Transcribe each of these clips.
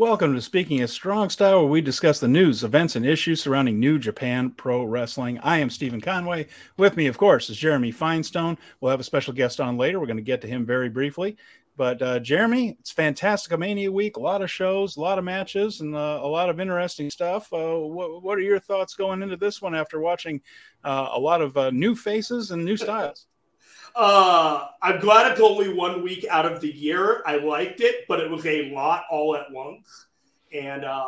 Welcome to Speaking of Strong Style, where we discuss the news, events, and issues surrounding New Japan Pro Wrestling. I am Steven Conway. With me, of course, is Jeremy Finestone. We'll have a special guest on later. We're going to get to him very briefly. But uh, Jeremy, it's Fantasticamania week. A lot of shows, a lot of matches, and uh, a lot of interesting stuff. Uh, what, what, are your thoughts going into this one after watching uh, a lot of uh, new faces and new styles? Uh, I'm glad it's only one week out of the year. I liked it, but it was a lot all at once. And uh,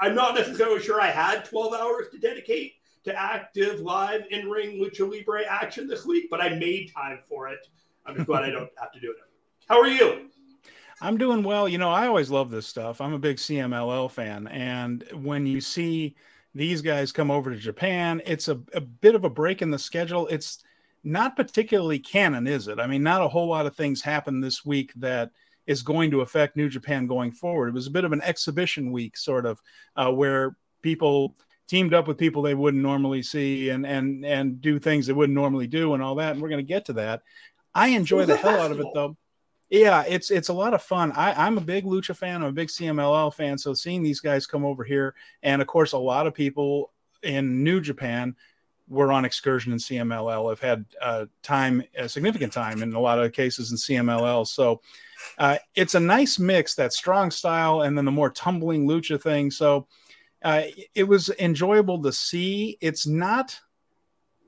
I'm not necessarily sure I had 12 hours to dedicate to active live in ring lucha libre action this week, but I made time for it. I'm just glad I don't have to do it. How are you? I'm doing well. You know, I always love this stuff. I'm a big CMLL fan. And when you see these guys come over to Japan, it's a, a bit of a break in the schedule. It's not particularly canon, is it? I mean, not a whole lot of things happened this week that is going to affect New Japan going forward. It was a bit of an exhibition week, sort of, uh, where people teamed up with people they wouldn't normally see and and and do things they wouldn't normally do and all that. And we're going to get to that. I enjoy the hell out of it though. Yeah, it's it's a lot of fun. I, I'm a big Lucha fan. I'm a big CMLL fan. So seeing these guys come over here, and of course, a lot of people in New Japan were on excursion in CMLL have had uh, time, a significant time in a lot of cases in CMLL. So uh, it's a nice mix that strong style and then the more tumbling lucha thing. So uh, it was enjoyable to see. It's not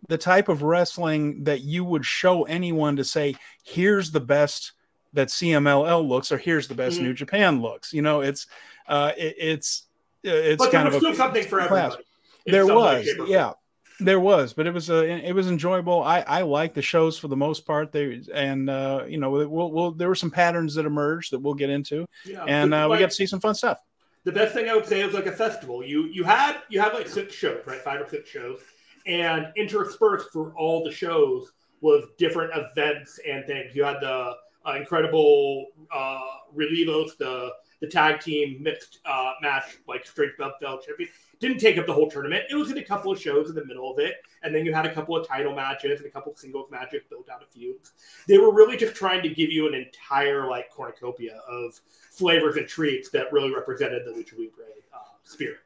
the type of wrestling that you would show anyone to say, here's the best that CMLL looks, or here's the best mm-hmm. New Japan looks. You know, it's uh, it, it's it's but kind of a, something for everybody. There was, yeah. There was, but it was uh, it was enjoyable. I I like the shows for the most part. They and uh, you know we'll, we'll there were some patterns that emerged that we'll get into, yeah, and uh, we got to see some fun stuff. The best thing I would say is like a festival. You you had you had like six shows, right? Five or six shows, and interspersed for all the shows was different events and things. You had the uh, incredible uh, Relevos, the the tag team mixed uh, match, like straight belt champion. Didn't take up the whole tournament. It was in a couple of shows in the middle of it, and then you had a couple of title matches and a couple of singles matches built out of feuds. They were really just trying to give you an entire like cornucopia of flavors and treats that really represented the lucha libre uh, spirit.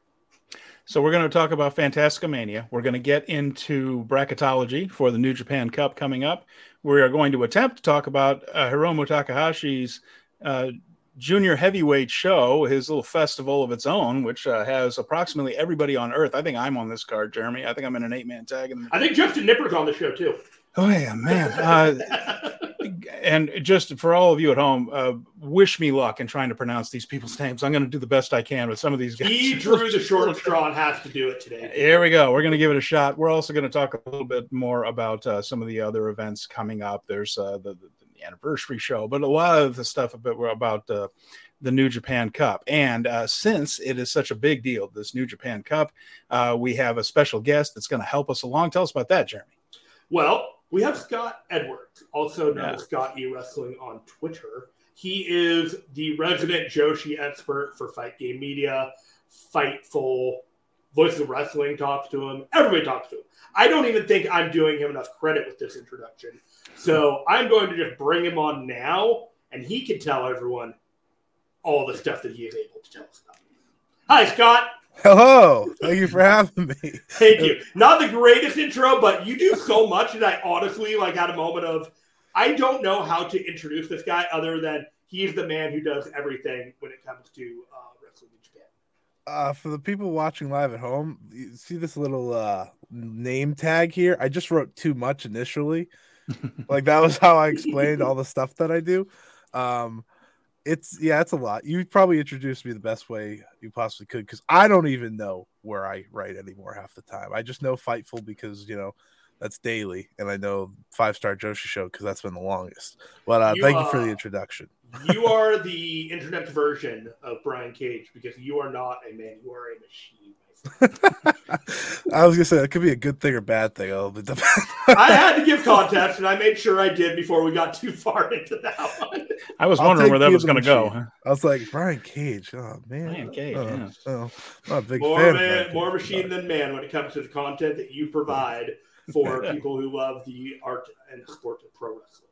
So we're going to talk about Fantasticamania. We're going to get into bracketology for the New Japan Cup coming up. We are going to attempt to talk about uh, Hiromu Takahashi's uh, junior heavyweight show, his little festival of its own, which uh, has approximately everybody on Earth. I think I'm on this card, Jeremy. I think I'm in an eight man tag. And I think Justin Nipper's on the show too. Oh yeah, man. Uh, and just for all of you at home, uh, wish me luck in trying to pronounce these people's names. I'm going to do the best I can with some of these guys. He drew the short straw and has to do it today. Here we go. We're going to give it a shot. We're also going to talk a little bit more about uh, some of the other events coming up. There's uh, the, the, anniversary show, but a lot of the stuff about about uh, the New Japan Cup. And uh, since it is such a big deal, this New Japan Cup, uh, we have a special guest that's going to help us along. Tell us about that, Jeremy. Well, we have Scott Edwards, also known yeah. as Scott E Wrestling on Twitter. He is the resident Joshi expert for Fight Game Media, Fightful, Voice of Wrestling talks to him. Everybody talks to him. I don't even think I'm doing him enough credit with this introduction. So I'm going to just bring him on now, and he can tell everyone all the stuff that he is able to tell us about. Hi, Scott. Hello. Thank you for having me. Thank you. Not the greatest intro, but you do so much that I honestly like had a moment of I don't know how to introduce this guy other than he's the man who does everything when it comes to uh, Japan. Uh, for the people watching live at home, you see this little uh, name tag here. I just wrote too much initially. like that was how I explained all the stuff that I do. Um, it's yeah, it's a lot. You probably introduced me the best way you possibly could because I don't even know where I write anymore half the time. I just know Fightful because you know that's daily, and I know Five Star Joshi Show because that's been the longest. But uh, you, thank uh, you for the introduction. You are the internet version of Brian Cage because you are not a man; you are a machine. I was gonna say that could be a good thing or bad thing. I had to give context, and I made sure I did before we got too far into that one. I was wondering where that was going to go. I was like Brian Cage. Oh man, Brian Cage. Oh, yeah. oh, I'm a big more fan. Man, more machine than man when it comes to the content that you provide for people who love the art and sport of pro wrestling.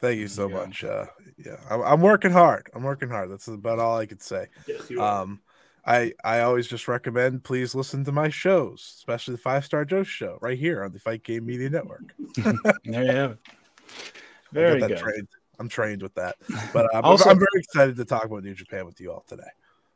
Thank you so Yeah. much. Uh, yeah, I'm, I'm working hard. I'm working hard. That's about all I could say. Yes, you are. Um, I I always just recommend please listen to my shows, especially the Five Star Joe show right here on the Fight Game Media Network. There you have it. Very good. Trained. I'm trained with that. But um, Also- I'm very excited to talk about New Japan with you all today.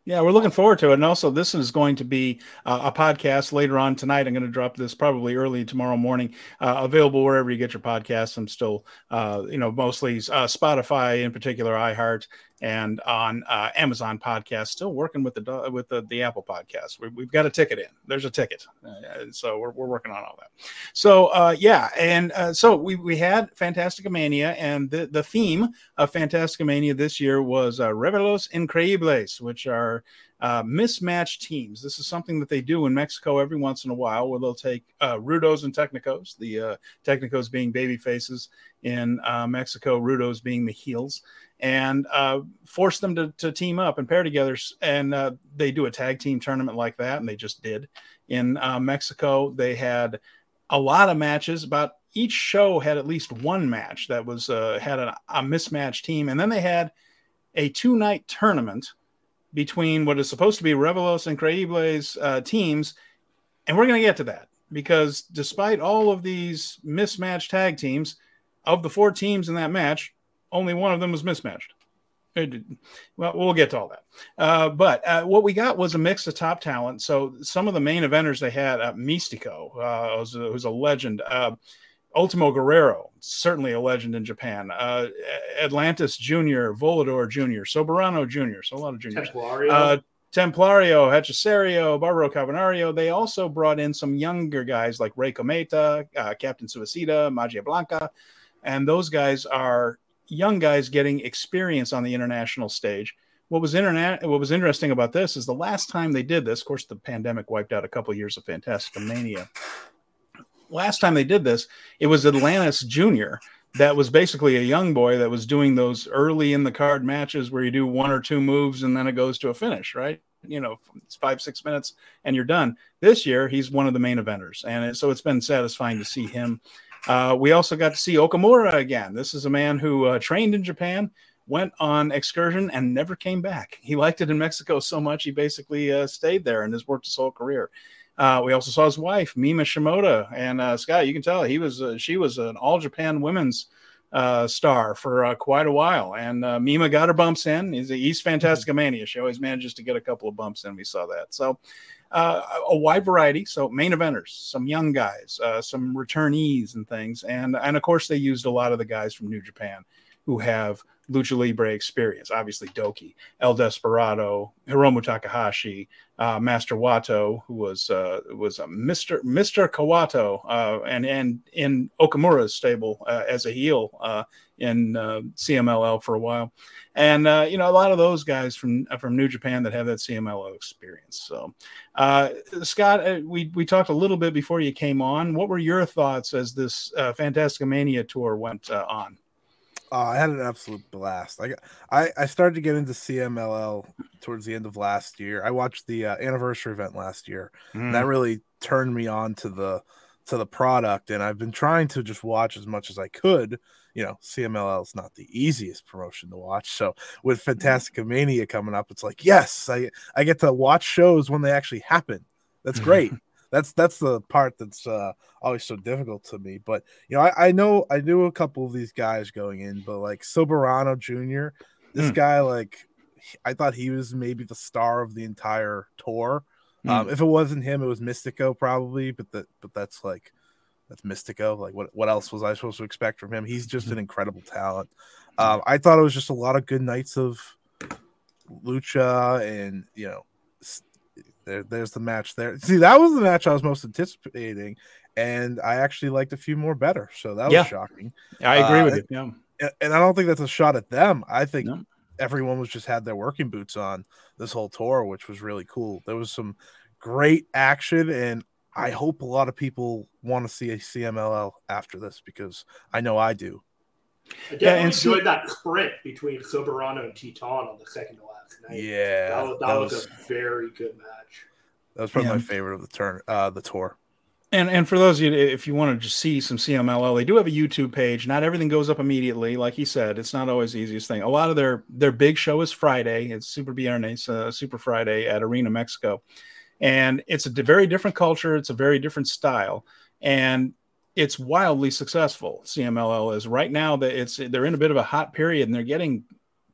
Yeah, we're looking forward to it. And also, this is going to be uh, a podcast later on tonight. I'm going to drop this probably early tomorrow morning, uh, available wherever you get your podcasts. I'm still, uh, you know, mostly uh, Spotify, in particular, iHeart, and on uh, Amazon Podcast. Still working with the with the, the Apple Podcast. We, we've got a ticket in. There's a ticket, uh, so we're, we're working on all that. So uh, yeah, and uh, so we we had Fantasticamania, and the the theme of Fantasticamania this year was uh, Relevos Increíbles, which are uh, mismatched teams. This is something that they do in Mexico every once in a while, where they'll take uh, Rudos and Technicos, the uh, Technicos being baby faces in uh, Mexico, Rudos being the heels, and uh, force them to, to team up and pair together. And uh, they do a tag team tournament like that, and they just did in uh, Mexico. They had a lot of matches. About each show had at least one match that was uh, had a, a mismatched team, and then they had a two night tournament between what is supposed to be Relevos Increíbles uh, teams. And we're going to get to that because despite all of these mismatched tag teams, of the four teams in that match, only one of them was mismatched. Well, we'll get to all that. Uh, but uh, what we got was a mix of top talent. So some of the main eventers they had, uh, Mistico, uh, who's, a, who's a legend. Uh, Ultimo Guerrero, certainly a legend in Japan. Uh, Atlantis Jr., Volador Jr., Soberano Jr., so a lot of juniors. Templario. Uh, Templario, Hechicero, Barbaro Cavernario. They also brought in some younger guys like Rey Cometa, uh, Captain Suicida, Magia Blanca. And those guys are young guys getting experience on the international stage. What was internet? What was interesting about this is the last time they did this. Of course, the pandemic wiped out a couple of years of Fantasticamania. Last time they did this, it was Atlantis Junior. That was basically a young boy that was doing those early in the card matches where you do one or two moves and then it goes to a finish, right? You know, it's five six minutes and you're done. This year, he's one of the main eventers, and so it's been satisfying to see him. Uh, we also got to see Okamura again. This is a man who uh, trained in Japan, went on excursion, and never came back. He liked it in Mexico so much, he basically uh, stayed there and has worked his whole career. Uh, we also saw his wife, Mima Shimoda, and uh, Scott. You can tell he was uh, she was an All Japan Women's uh, star for uh, quite a while, and uh, Mima got her bumps in. He's a East Fantasticamania. She always manages to get a couple of bumps in. We saw that. So uh, a wide variety. So main eventers, some young guys, uh, some returnees and things, and and of course they used a lot of the guys from New Japan who have lucha libre experience. Obviously Douki, El Desperado, Hiromu Takahashi, uh, Master Wato, who was uh, was a Mister Mister Kawato, uh, and and in Okamura's stable uh, as a heel uh, in uh, CMLL for a while, and you know a lot of those guys from from New Japan that have that CMLL experience. So, Scott, we we talked a little bit before you came on. What were your thoughts as this Fantasticamania tour went on? Oh, I had an absolute blast. I, got, I I started to get into CMLL towards the end of last year. I watched the uh, anniversary event last year. And that really turned me on to the to the product, and I've been trying to just watch as much as I could. You know, CMLL is not the easiest promotion to watch, so with Fantasticamania coming up, it's like yes, I I get to watch shows when they actually happen. That's great. that's that's the part that's uh, always so difficult to me. But you know, I, I know I knew a couple of these guys going in, but like Soberano Jr., this Hmm. guy, like I thought he was maybe the star of the entire tour. Um, if it wasn't him, it was Mistico probably, but that but that's like that's Mistico. Like what what else was I supposed to expect from him? He's just an incredible talent. Um, I thought it was just a lot of good nights of lucha, and you know, there there's the match there. See, that was the match I was most anticipating, and I actually liked a few more better. So that was Yeah. shocking. I agree uh, with you. Yeah. And, and I don't think that's a shot at them. I think No. everyone was just had their working boots on this whole tour, which was really cool. There was some great action, and I hope a lot of people want to see a CMLL after this because I know I do. I Yeah, definitely and see- enjoyed that sprint between Soberano and Titan on the second to last night. Yeah, that was, that was a very good match. that was probably Yeah. my favorite of the turn, uh, the tour. And and for those of you, if you want to just see some CMLL, they do have a YouTube page. Not everything goes up immediately, like he said. It's not always the easiest thing. A lot of their their big show is Friday. It's Super Viernes, uh, Super Friday at Arena Mexico, and it's a very different culture. It's a very different style, and it's wildly successful. CMLL is right now that it's they're in a bit of a hot period, and they're getting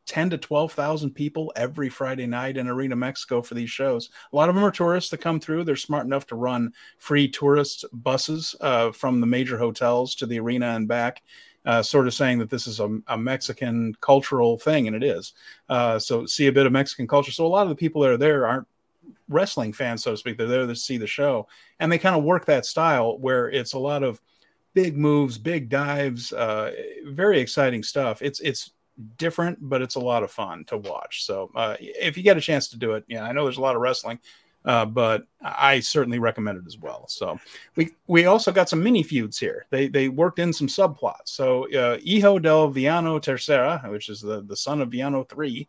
10 to 12,000 people every Friday night in Arena Mexico for these shows. A lot of them are tourists that come through. They're smart enough to run free tourist buses uh, from the major hotels to the arena and back. Uh, sort of saying that this is a, a, Mexican cultural thing, and it is. Uh, so see a bit of Mexican culture. So a lot of the people that are there aren't wrestling fans, so to speak. They're there to see the show, and they kind of work that style where it's a lot of big moves, big dives, uh, very exciting stuff. It's it's different, but it's a lot of fun to watch. So uh, if you get a chance to do it, yeah, I know there's a lot of wrestling, uh, but I certainly recommend it as well. So we we also got some mini feuds here. They they worked in some subplots. So uh, Hijo del Villano Tercera, which is the the son of Villano three.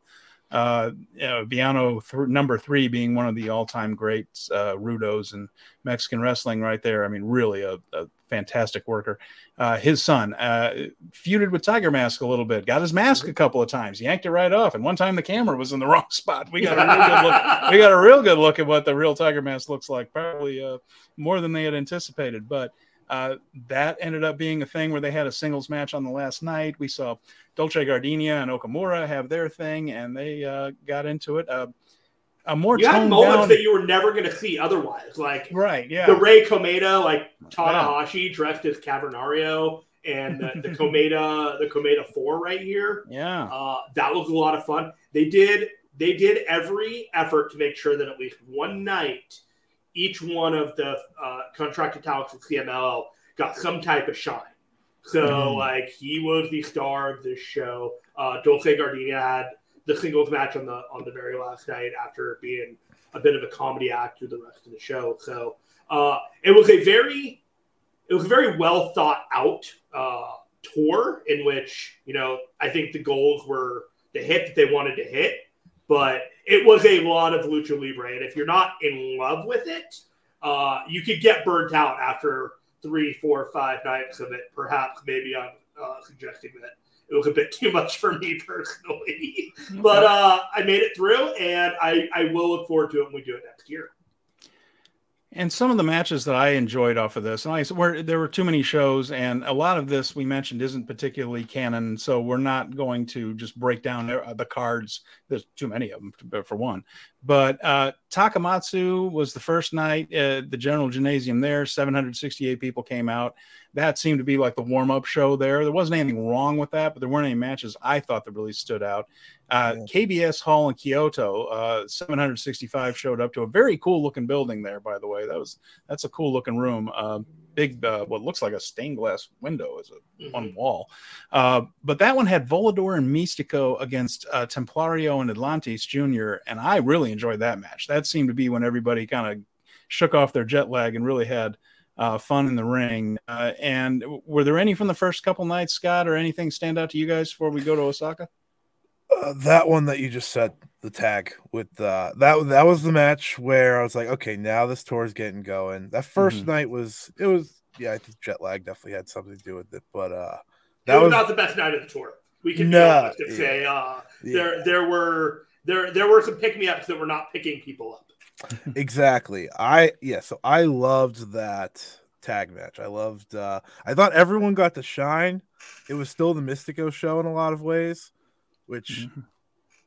Uh, uh, Villano th- number three being one of the all-time greats, uh, Rudos and Mexican wrestling, right there. I mean, really a, a fantastic worker. Uh, his son uh, feuded with Tiger Mask a little bit, got his mask a couple of times, yanked it right off, and one time the camera was in the wrong spot. We got a real good look. We got a real good look at what the real Tiger Mask looks like, probably uh, more than they had anticipated. But uh, that ended up being a thing where they had a singles match on the last night. We saw Dolce Gardenia and Okamura have their thing, and they uh, got into it. Uh, a more you had moments down... that you were never going to see otherwise, like right, yeah, the Rey Cometa, like Tanahashi yeah. dressed as Cavernario, and the, the Cometa, the Cometa Four right here. Yeah, uh, that was a lot of fun. They did they did every effort to make sure that at least one night, each one of the uh, contracted talents of CMLL got some type of shine. So mm. like he was the star of this show. Uh, Dolce Gardenia had the singles match on the on the very last night after being a bit of a comedy act through the rest of the show. So uh, it was a very it was a very well thought out uh, tour in which you know I think the goals were the hit that they wanted to hit, but it was a lot of lucha libre, and if you're not in love with it, uh, you could get burnt out after three, four, five nights of it. Perhaps maybe I'm uh, suggesting that it was a bit too much for me personally. Okay. But uh, I made it through, and I, I will look forward to it when we do it next year. And some of the matches that I enjoyed off of this, and I said, where there were too many shows, and a lot of this we mentioned isn't particularly canon, so we're not going to just break down the cards. There's too many of them, for one. But uh, Takamatsu was the first night at the General Gymnasium there. 768 people came out that seemed to be like the warm up show there. There wasn't anything wrong with that, but there weren't any matches I thought that really stood out. Uh, yeah. KBS Hall in Kyoto, uh, 765 showed up to a very cool looking building there. By the way, that was that's a cool looking room. Uh, big, uh, what looks like a stained glass window as a mm-hmm. one wall. Uh, but that one had Volador and Mistico against uh, Templario and Atlantis Jr. And I really enjoyed that match. That seemed to be when everybody kind of shook off their jet lag and really had uh, fun in the ring. Uh, and were there any from the first couple nights, Scott, or anything stand out to you guys before we go to Osaka? Uh, that one that you just said, the tag with uh, that that was the match where I was like, okay, now this tour is getting going. That 1st mm-hmm. night was it was yeah, I think jet lag definitely had something to do with it, but uh, that was, was, not the best night of the tour. We can no, be honest and yeah, say uh, yeah. there there were there there were some pick me ups that were not picking people up exactly. I yeah, so I loved that tag match. I loved uh I thought everyone got to shine. It was still the Mistico show in a lot of ways, which mm-hmm.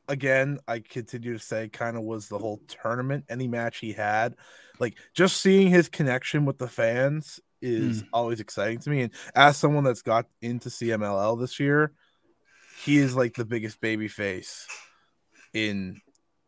again, I continue to say kind of was the whole tournament. Any match he had, like just seeing his connection with the fans is mm. always exciting to me. And as someone that's got into CMLL this year, he is like the biggest baby face in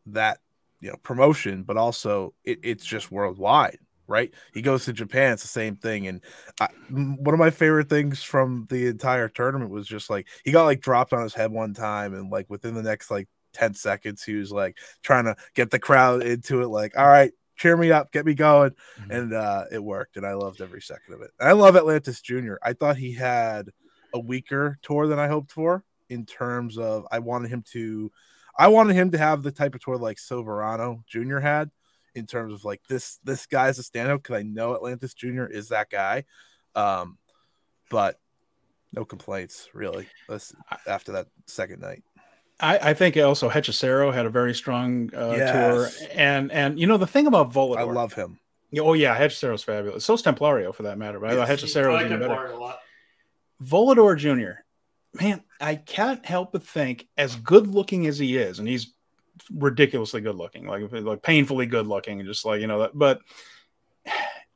that you know promotion, but also it, it's just worldwide, right? He goes to Japan, it's the same thing. And I, one of my favorite things from the entire tournament was just like he got like dropped on his head one time, and like within the next like 10 seconds, he was like trying to get the crowd into it, like, all right, cheer me up, get me going. Mm-hmm. And uh, it worked. And I loved every second of it. And I love Atlantis Jr. I thought he had a weaker tour than I hoped for in terms of I wanted him to I wanted him to have the type of tour like Soberano Jr. had, in terms of like this this guy's a standout because I know Atlantis Jr. is that guy. Um, but no complaints really. after that second night. I, I, think also Hechicero had a very strong uh, yes. tour, and and you know the thing about Volador, I love him. Oh yeah, Hechicero's fabulous. So's Templario for that matter. But yes. I thought Hechicero was even better. Volador Jr. Man, I can't help but think, as good looking as he is, and he's ridiculously good looking, like like painfully good looking, just like you know that. But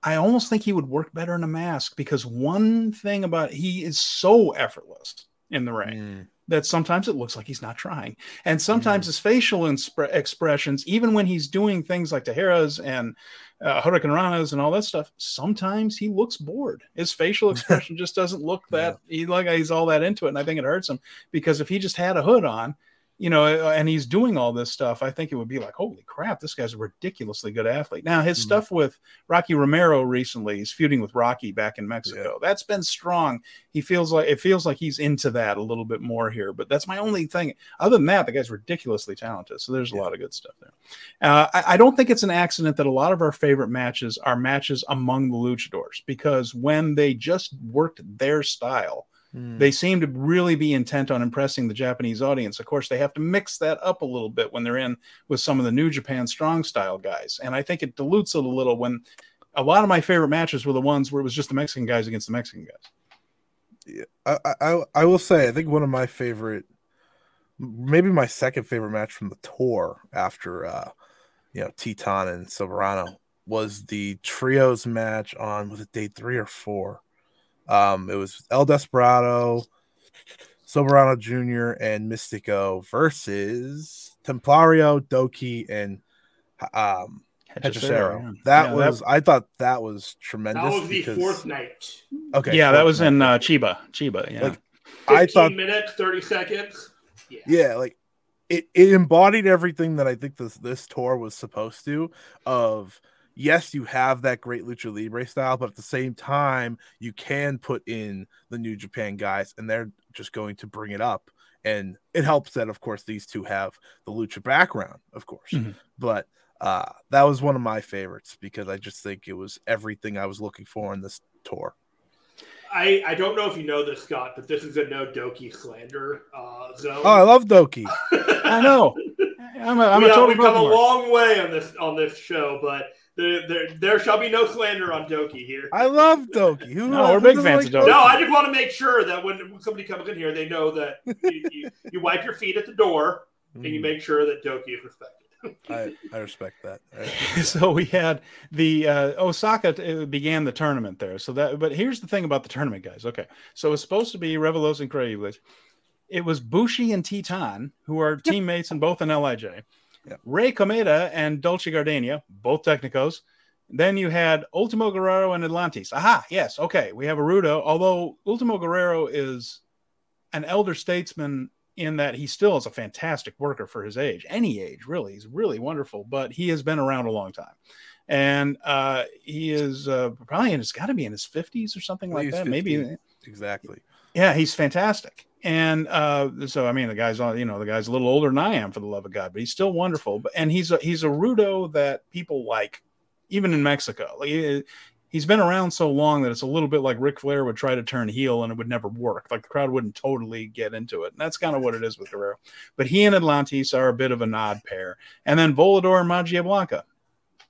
I almost think he would work better in a mask because one thing about he is so effortless in the ring. Mm that sometimes it looks like he's not trying. And sometimes mm. his facial insp- expressions, even when he's doing things like tijeras and uh, Huracanranas and all that stuff, sometimes he looks bored. His facial expression just doesn't look that yeah. he like he's all that into it. And I think it hurts him because if he just had a hood on, you know, uh, and he's doing all this stuff, I think it would be like, holy crap, this guy's a ridiculously good athlete. Now, his mm-hmm. stuff with Rocky Romero recently, he's feuding with Rocky back in Mexico. Yeah. That's been strong. He feels like it feels like he's into that a little bit more here. But that's my only thing. Other than that, the guy's ridiculously talented. So there's yeah. a lot of good stuff there. Uh, I, I don't think it's an accident that a lot of our favorite matches are matches among the luchadors because when they just worked their style Hmm. They seem to really be intent on impressing the Japanese audience. Of course, they have to mix that up a little bit when they're in with some of the New Japan strong style guys. And I think it dilutes it a little when a lot of my favorite matches were the ones where it was just the Mexican guys against the Mexican guys. Yeah, I, I, I will say, I think one of my favorite, maybe my second favorite match from the tour after, uh, you know, Titan and Soberano was the trios match on, was it day three or four? Um, it was El Desperado, Soberano Jr., and Mistico versus Templario, Douki, and um, Hechicero. That yeah, was that, I thought that was tremendous. That was the because, fourth night. Okay. Yeah, that was night. in uh, Chiba. Chiba. Yeah. Like, I thought minutes, 30 seconds. Yeah. yeah, like it, it embodied everything that I think this this tour was supposed to of yes, you have that great lucha libre style, but at the same time, you can put in the New Japan guys, and they're just going to bring it up. And it helps that, of course, these two have the lucha background, of course. Mm-hmm. But uh, that was one of my favorites because I just think it was everything I was looking for in this tour. I, I don't know if you know this, Scott, but this is a no Douki slander uh, zone. Oh, I love Douki. I know. I'm a, I'm we, a total we've come a long way on this on this show, but there, there, there shall be no slander on Douki here. I love Douki. Who, no, we're big fans like of Douki. No, I just want to make sure that when somebody comes in here, they know that you, you, you wipe your feet at the door and you mm. make sure that Douki is respected. I, I respect that. so we had the uh, Osaka began the tournament there. So that, but here's the thing about the tournament, guys. Okay, so it's supposed to be Relevos Increíbles. It was Bushi and Titan, who are teammates and both in LIJ. Rey Cometa and Dolce Gardenia, both Technicos. Then you had Ultimo Guerrero and Atlantis. Aha, yes, okay. We have Arudo, although Ultimo Guerrero is an elder statesman in that he still is a fantastic worker for his age, any age, really. He's really wonderful, but he has been around a long time. And uh, he is uh, probably, and it's got to be in his 50s or something like that. 50. Maybe. Exactly. Yeah, he's fantastic. And uh, so, I mean, the guy's on, you know, the guy's a little older than I am, for the love of God, but he's still wonderful. But and he's a he's a rudo that people like, even in Mexico. Like, he's been around so long that it's a little bit like Ric Flair would try to turn heel and it would never work. Like the crowd wouldn't totally get into it. And that's kind of what it is with Guerrero. But he and Atlantis are a bit of an odd pair. And then Volador and Magia Blanca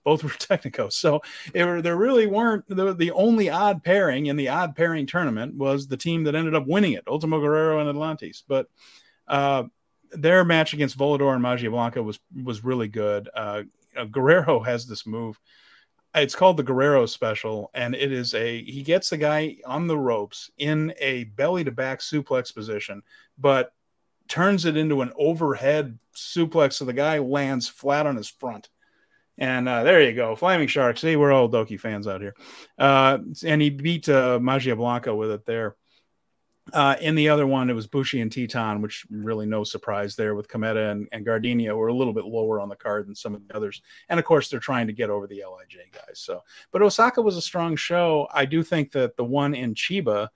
both were Technicos. So it, there really weren't the, the only odd pairing in the odd pairing tournament was the team that ended up winning it, Ultimo Guerrero and Atlantis. But uh, their match against Volador and Magia Blanca was was really good. Uh, Guerrero has this move. It's called the Guerrero special, and it is a he gets the guy on the ropes in a belly to back suplex position, but turns it into an overhead suplex so the guy lands flat on his front and uh, there you go, Flaming Shark. See, we're all Douki fans out here. Uh, and he beat uh, Magia Blanca with it there. Uh, in the other one, it was Bushi and Titan, which really no surprise there with Cometa and, and Gardenia were a little bit lower on the card than some of the others. And of course, they're trying to get over the LIJ guys. So, but Osaka was a strong show. I do think that the one in Chiba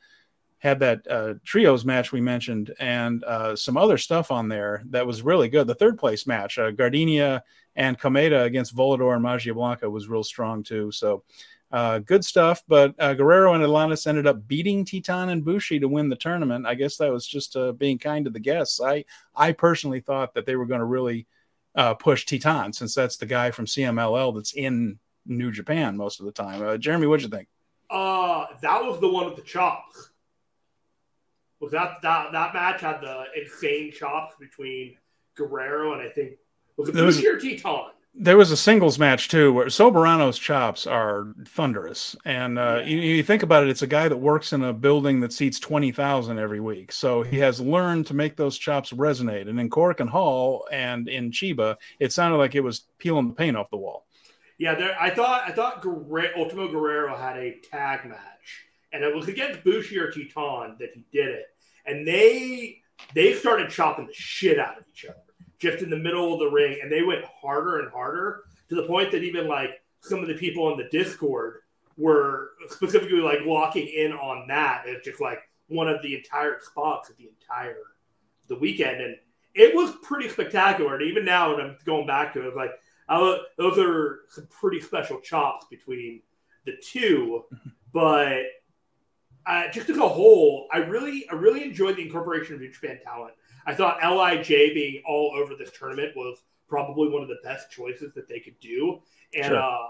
had that uh, trios match we mentioned and uh, some other stuff on there that was really good. The third place match, uh, Gardenia and Cometa against Volador and Magia Blanca was real strong too. So uh, good stuff. But uh, Guerrero and Atlantis ended up beating Titan and Bushi to win the tournament. I guess that was just uh, being kind to the guests. I I personally thought that they were going to really push Titan since that's the guy from CMLL that's in New Japan most of the time. Jeremy, what'd you think? Uh, that was the one with the chops. Was that that that match had the insane chops between Guerrero and I think was it Titan? there was a singles match too where Soberano's chops are thunderous. And uh, you, you, think about it, it's a guy that works in a building that seats 20,000 every week. So he has learned to make those chops resonate. And in Korakuen Hall and in Chiba, it sounded like it was peeling the paint off the wall. Yeah, there, I thought I thought Guerrero, Ultimo Guerrero had a tag match, and it was against Bushi or Titan that he did it, and they they started chopping the shit out of each other just in the middle of the ring, and they went harder and harder to the point that even like some of the people on the Discord were specifically like locking in on that as just like one of the entire spots of the entire the weekend, and it was pretty spectacular. And even now, when I'm going back to it, like I, those are some pretty special chops between the two, but. Uh, just as a whole, I really, I really enjoyed the incorporation of New Japan talent. I thought LIJ being all over this tournament was probably one of the best choices that they could do. And sure. uh,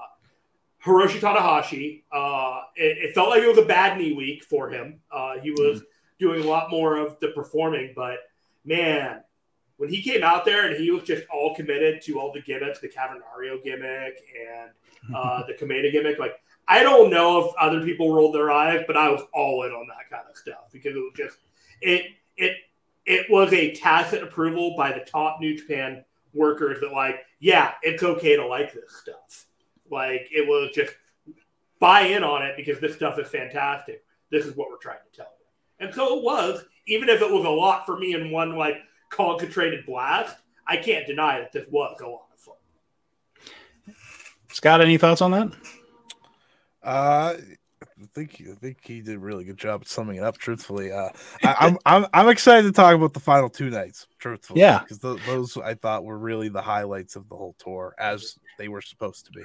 Hiroshi Tanahashi, uh, it, it, felt like it was a bad knee week for him. Uh, he was mm-hmm. doing a lot more of the performing, but man, when he came out there and he was just all committed to all the gimmicks, the Cavernario gimmick and uh, the Cometa gimmick, like I don't know if other people rolled their eyes, but I was all in on that kind of stuff because it was just it it it was a tacit approval by the top New Japan workers that like, yeah, it's okay to like this stuff. Like it was just buy in on it because this stuff is fantastic. This is what we're trying to tell you. And so it was, even if it was a lot for me in one like concentrated blast, I can't deny that this was a lot of fun. Scott, any thoughts on that? Uh I think he, I think he did a really good job summing it up. Truthfully, uh, I, am I'm, I'm I'm excited to talk about the final two nights. Truthfully, yeah, because th- those I thought were really the highlights of the whole tour, as they were supposed to be.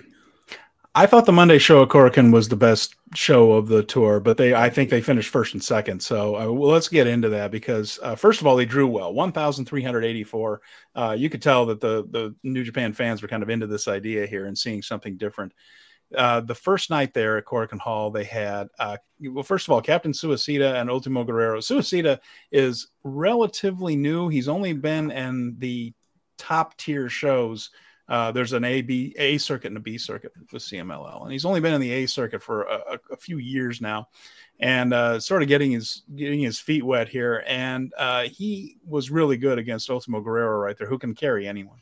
I thought the Monday show at Korakuen was the best show of the tour, but they I think they finished first and second. So uh, well, let's get into that because uh, first of all, they drew well, one thousand three hundred eighty four. Uh, you could tell that the the New Japan fans were kind of into this idea here and seeing something different. Uh, the first night there at Korakuen Hall, they had, uh, well, first of all, Captain Suicida and Ultimo Guerrero. Suicida is relatively new. He's only been in the top tier shows. Uh, there's an A, B, A circuit and a B circuit with CMLL, and he's only been in the A circuit for a, a few years now, and uh, sort of getting his getting his feet wet here. And uh, he was really good against Ultimo Guerrero right there, who can carry anyone.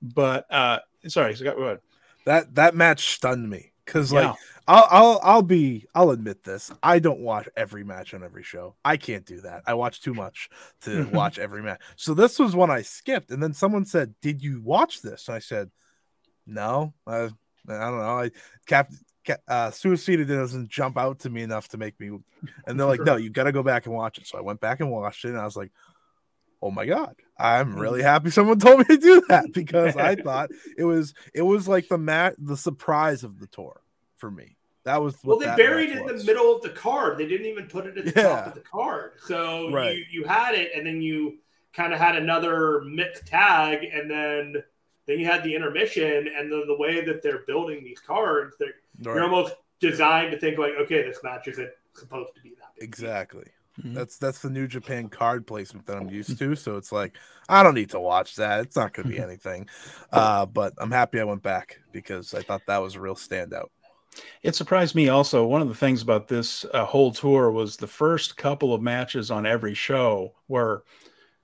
But uh, sorry, Scott, go ahead that that match stunned me because like. I'll I'll I'll be I'll admit this. I don't watch every match on every show. I can't do that. I watch too much to watch every match so this was one I skipped and then someone said did you watch this? And I said no. I I don't know. I Cap, Cap uh Suicida doesn't jump out to me enough to make me and they're like no you got to go back and watch it. So I went back and watched it and I was like oh my god i'm really mm-hmm. happy someone told me to do that because i thought it was it was like the mat the surprise of the tour for me that was well they buried it in the middle of the card they didn't even put it at the yeah. top of the card so right. you you had it and then you kind of had another mixed tag and then then you had the intermission and then the way that they're building these cards they're right. you're almost designed to think like okay this match isn't supposed to be that exactly Mm-hmm. That's that's the New Japan card placement that I'm used to. So it's like I don't need to watch that. It's not going to be anything. Uh, but I'm happy I went back because I thought that was a real standout. It surprised me also. One of the things about this uh, whole tour was the first couple of matches on every show were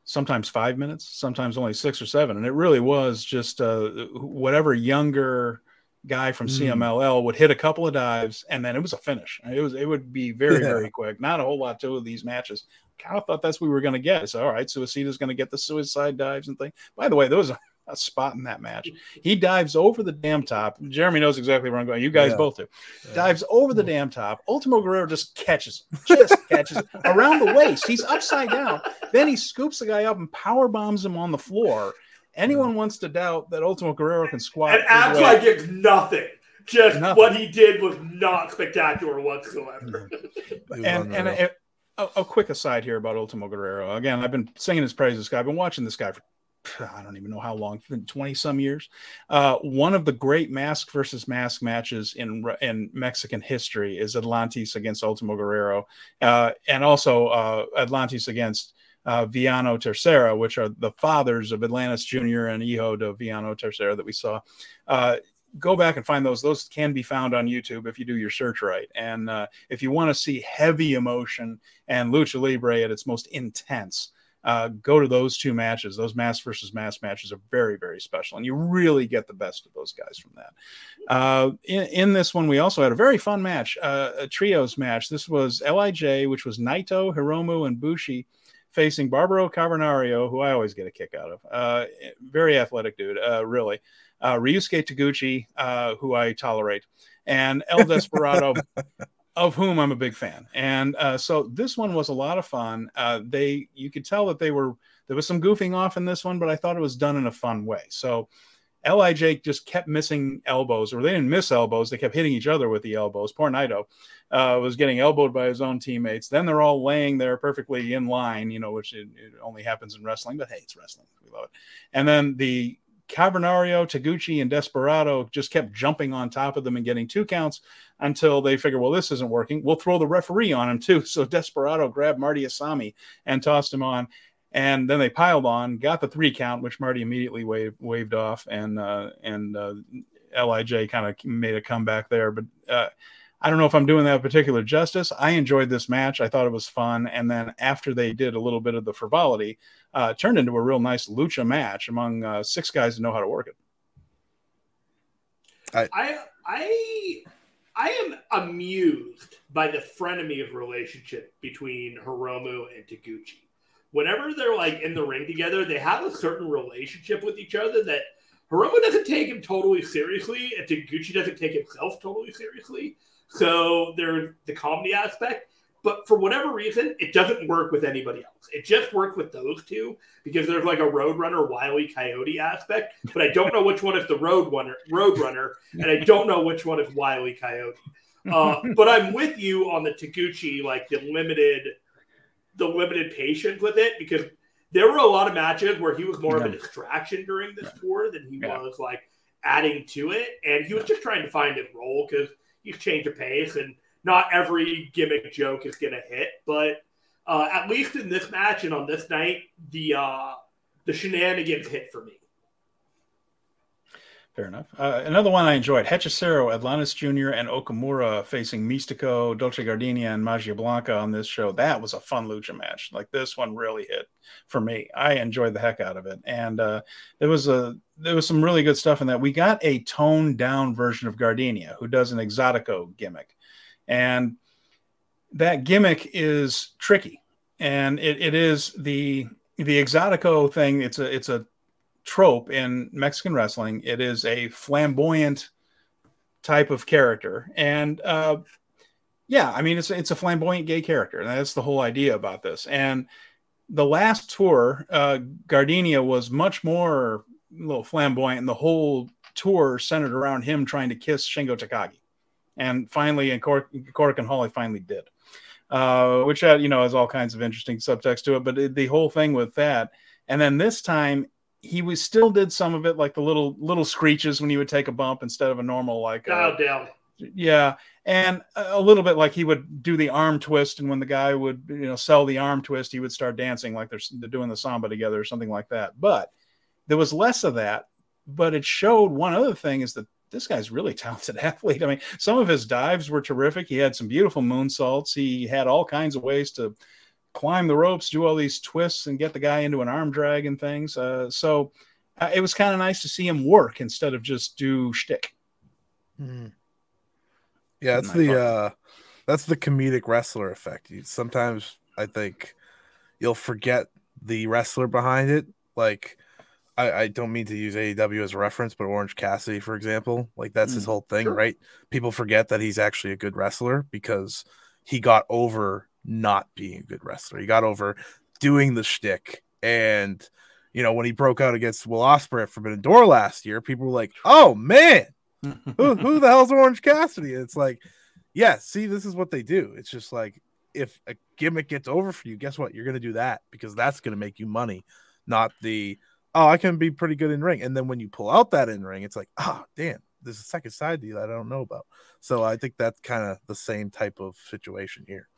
sometimes five minutes, sometimes only six or seven, and it really was just uh, whatever younger guy from mm. CMLL would hit a couple of dives and then it was a finish. It was it would be very yeah. very quick. Not a whole lot to these matches. Kind of thought that's what we were going to get. So all right, Suicida's going to get the suicide dives and things. By the way, there was a, a spot in that match. He dives over the damn top. Jeremy knows exactly where I'm going. You guys Yeah. both do. Yeah. Dives over the damn top. Ultimo Guerrero just catches him, just catches him around the waist. He's upside down. Then he scoops the guy up and power bombs him on the floor. Anyone wants to doubt that Ultimo Guerrero can squat? And his acts like it's nothing. Just Nothing. what he did was not spectacular whatsoever. It was and and a, a, a quick aside here about Ultimo Guerrero. Again, I've been singing his praises. Guy, I've been watching this guy for I don't even know how long, twenty some years. Uh, one of the great mask versus mask matches in in Mexican history is Atlantis against Ultimo Guerrero, uh, and also uh, Atlantis against. Uh, Villano Tercera, which are the fathers of Atlantis Jr. and Hijo de Villano Tercera that we saw. Uh, go back and find those. Those can be found on YouTube if you do your search right. And uh, if you want to see heavy emotion and lucha libre at its most intense, uh, go to those two matches. Those mass versus mass matches are very, very special, and you really get the best of those guys from that. Uh, in, in this one, we also had a very fun match, uh, a trios match. This was LIJ, which was Naito, Hiromu, and Bushi facing Barbaro Cavernario, who I always get a kick out of. Uh, very athletic dude, uh, really. Uh, Ryusuke Taguchi, uh, who I tolerate, and El Desperado, of whom I'm a big fan. And uh, so this one was a lot of fun. Uh, they, you could tell that they were there was some goofing off in this one, but I thought it was done in a fun way. So LIJ just kept missing elbows, or they didn't miss elbows; they kept hitting each other with the elbows. Poor Naito uh, was getting elbowed by his own teammates. Then they're all laying there perfectly in line, you know, which it, it only happens in wrestling. But hey, it's wrestling; we love it. And then the Cavernario, Taguchi, and Desperado just kept jumping on top of them and getting two counts until they figure, well, this isn't working. We'll throw the referee on him too. So Desperado grabbed Marty Asami and tossed him on. And then they piled on, got the three count, which Marty immediately waved, waved off, and uh, and uh, LIJ kind of made a comeback there. But uh, I don't know if I'm doing that particular justice. I enjoyed this match. I thought it was fun. And then after they did a little bit of the frivolity, uh, it turned into a real nice lucha match among uh, six guys who know how to work it. I I I am amused by the frenemies relationship between Hiromu and Taguchi. Whenever they're like in the ring together, they have a certain relationship with each other that Hiromu doesn't take him totally seriously, and Taguchi doesn't take himself totally seriously. So there's the comedy aspect, but for whatever reason, it doesn't work with anybody else. It just works with those two because there's like a Roadrunner Wiley Coyote aspect, but I don't know which one is the Roadrunner Roadrunner, and I don't know which one is Wiley Coyote. Uh, but I'm with you on the Taguchi, like the limited, the limited patience with it because there were a lot of matches where he was more of a distraction during this tour than he Yeah. was like adding to it, and he was just trying to find his role because he's changed of pace, and not every gimmick joke is gonna hit, but uh, at least in this match and on this night, the uh, the shenanigans hit for me. Fair enough. Uh, another one I enjoyed: Hechicero, Atlantis Jr., and Okamura facing Mistico, Dolce Gardenia, and Magia Blanca on this show. That was a fun lucha match. Like this one really hit for me. I enjoyed the heck out of it, and uh, there was a there was some really good stuff in that. We got a toned down version of Gardenia, who does an Exotico gimmick, and that gimmick is tricky, and it, it is the the Exotico thing. It's a it's a trope in Mexican wrestling. It is a flamboyant type of character, and uh, yeah, I mean it's it's a flamboyant gay character, and that's the whole idea about this. And the last tour, uh, Gardenia was much more a little flamboyant, and the whole tour centered around him trying to kiss Shingo Takagi. And finally, and Cork, Cork and Holly finally did, uh, which had, you know has all kinds of interesting subtext to it. But it, the whole thing with that, and then this time he was still did some of it like the little little screeches when he would take a bump instead of a normal like uh, Dial down. yeah and a a little bit like he would do the arm twist and when the guy would you know sell the arm twist he would start dancing like they're, they're doing the samba together or something like that. But there was less of that but it showed one other thing is that this guy's really talented athlete. I mean some of his dives were terrific. He had some beautiful moonsaults. He had all kinds of ways to climb the ropes do all these twists and get the guy into an arm drag and things uh, so uh, it was kind of nice to see him work instead of just do shtick. Mhm. Yeah, that's the uh that's the comedic wrestler effect. You sometimes I think you'll forget the wrestler behind it. Like I, I don't mean to use AEW as a reference, but Orange Cassidy, for example, like that's his Mm, whole thing, sure. right? People forget that he's actually a good wrestler because he got over not being a good wrestler. He got over doing the shtick. And, you know, when he broke out against Will Ospreay at Forbidden Door last year, people were like, oh man, who, who the hell's Orange Cassidy? And it's like, yeah, see, this is what they do. It's just like if a gimmick gets over for you, guess what? You're gonna do that because that's gonna make you money, not the oh, I can be pretty good in ring. And then when you pull out that in ring, it's like, oh damn, there's a second side to you that I don't know about. So I think that's kind of the same type of situation here.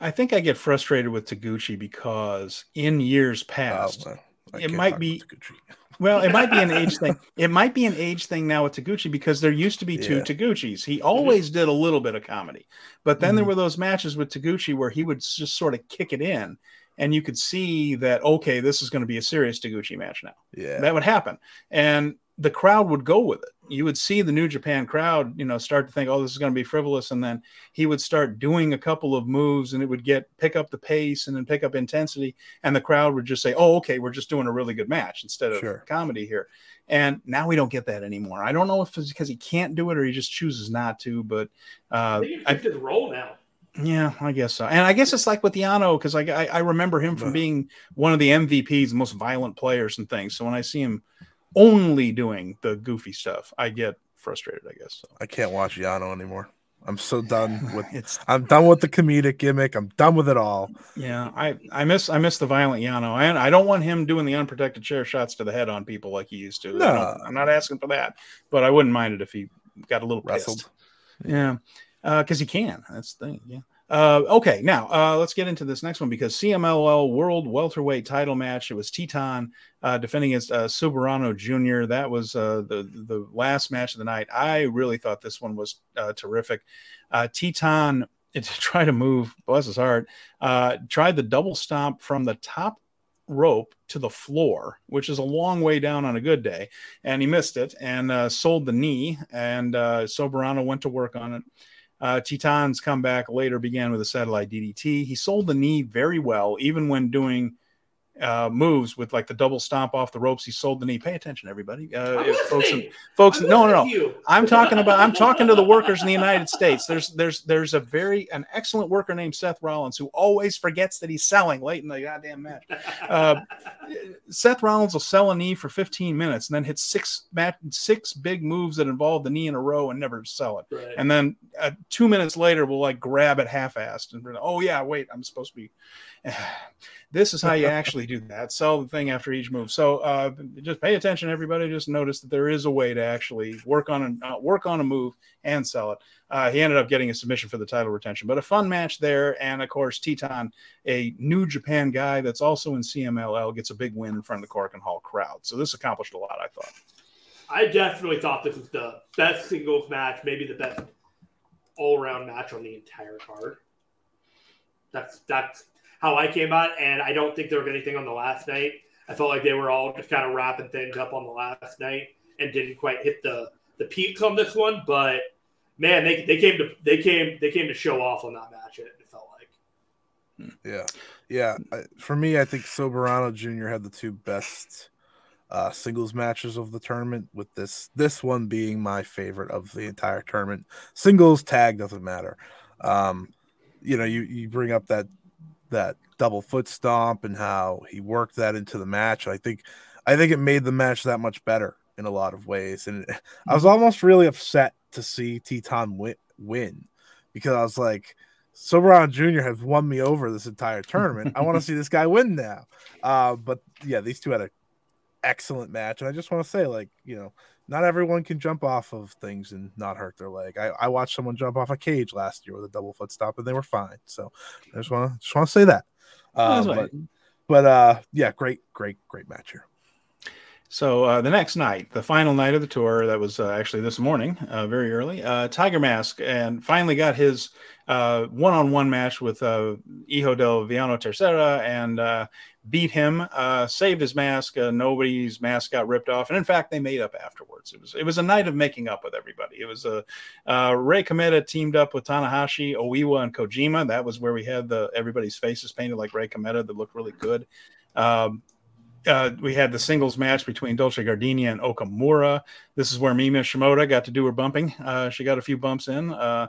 I think I get frustrated with Taguchi because in years past, Oh, well, it might be- well, it might be an age thing. It might be an age thing now with Taguchi because there used to be two Yeah. Taguchis. He always did a little bit of comedy, but then there Mhm. were those matches with Taguchi where he would just sort of kick it in, and you could see that okay, this is going to be a serious Taguchi match now. Yeah. That would happen, and the crowd would go with it. You would see the New Japan crowd, you know, start to think, "Oh, this is going to be frivolous," and then he would start doing a couple of moves, and it would get pick up the pace and then pick up intensity, and the crowd would just say, "Oh, okay, we're just doing a really good match instead of Sure. comedy here." And now we don't get that anymore. I don't know if it's because he can't do it or he just chooses not to, but I uh, think he I, shifted the role now. yeah, I guess so. And I guess it's like with Yano because I, I I remember him from being one of the MVPs, the most violent players and things. So when I see him only doing the goofy stuff, I get frustrated. I guess so. I can't watch Yano anymore. I'm so done with It's I'm done with the comedic gimmick. I'm done with it all. yeah, I I miss I miss the violent Yano. I I don't want him doing the unprotected chair shots to the head on people like he used to. No, I'm not asking for that, but I wouldn't mind it if he got a little Wrestled. pissed. Yeah, uh, because he can. That's the thing. Yeah. Uh, okay, now uh, let's get into this next one because CMLL World Welterweight Title match. It was Titan uh, defending against uh, Soberano Jr. That was uh, the the last match of the night. I really thought this one was uh, terrific. Uh, Titan to try to move, bless his heart, tried the double stomp from the top rope to the floor, which is a long way down on a good day, and he missed it and sold the knee. And Soberano went to work on it. Uh, Titan's comeback later began with a satellite DDT. He sold the knee very well, even when doing uh, moves with like the double stomp off the ropes. He sold the knee. Pay attention, everybody, uh, folks. listening. Folks, I'm no, no, no. listening to you. I'm talking about I'm talking to the workers in the United States. There's there's there's a very an excellent worker named Seth Rollins who always forgets that he's selling late in the goddamn match. Uh, Seth Rollins will sell a knee for 15 minutes and then hit six mat, six big moves that involve the knee in a row and never sell it. Right. And then uh, two minutes later, we'll like grab it half-assed and oh yeah, wait, I'm supposed to be. this is how you actually do that. Sell the thing after each move. So uh, just pay attention, everybody. Just notice that there is a way to actually work on a uh, work on a move and sell it. Uh, he ended up getting a submission for the title retention, but a fun match there. And of course, Titan, a New Japan guy that's also in CMLL, gets a big win in front of the Korakuen Hall crowd. So this accomplished a lot, I thought. I definitely thought this was the best singles match, maybe the best all around match on the entire card. That's that's how I came out, and I don't think there was anything on the last night. I felt like they were all just kind of wrapping things up on the last night and didn't quite hit the the peaks on this one. But man, they, they came to they came they came to show off on that match. It, it felt like. Yeah, yeah. For me, I think Soberano Jr. had the two best uh, singles matches of the tournament. With this, this one being my favorite of the entire tournament. Singles tag doesn't matter. Um, you know, you you bring up that that double foot stomp and how he worked that into the match. I think, I think it made the match that much better in a lot of ways. And I was almost really upset to see Titan win, win because I was like. Soberano Jr. has won me over this entire tournament. I want to see this guy win now. Uh, but yeah, these two had an excellent match. And I just want to say, like, you know, not everyone can jump off of things and not hurt their leg. I, I watched someone jump off a cage last year with a double foot stop and they were fine. So I just want to just want to say that. Uh, but, but uh, yeah, great, great, great match here. So uh, the next night, the final night of the tour, that was uh, actually this morning, uh, very early. Uh, Tiger Mask and finally got his uh, one-on-one match with uh, Hijo del Villano Tercera and beat him. Saved his mask. Nobody's mask got ripped off, and in fact, they made up afterwards. It was it was a night of making up with everybody. It was a Rey Cometa teamed up with Tanahashi, Oiwa, and Kojima. That was where we had the everybody's faces painted like Rey Cometa that looked really good. Um, uh, we had the singles match between Dolce Gardenia and Okamura. This is where Mima Shimoda got to do her bumping. Uh, she got a few bumps in uh,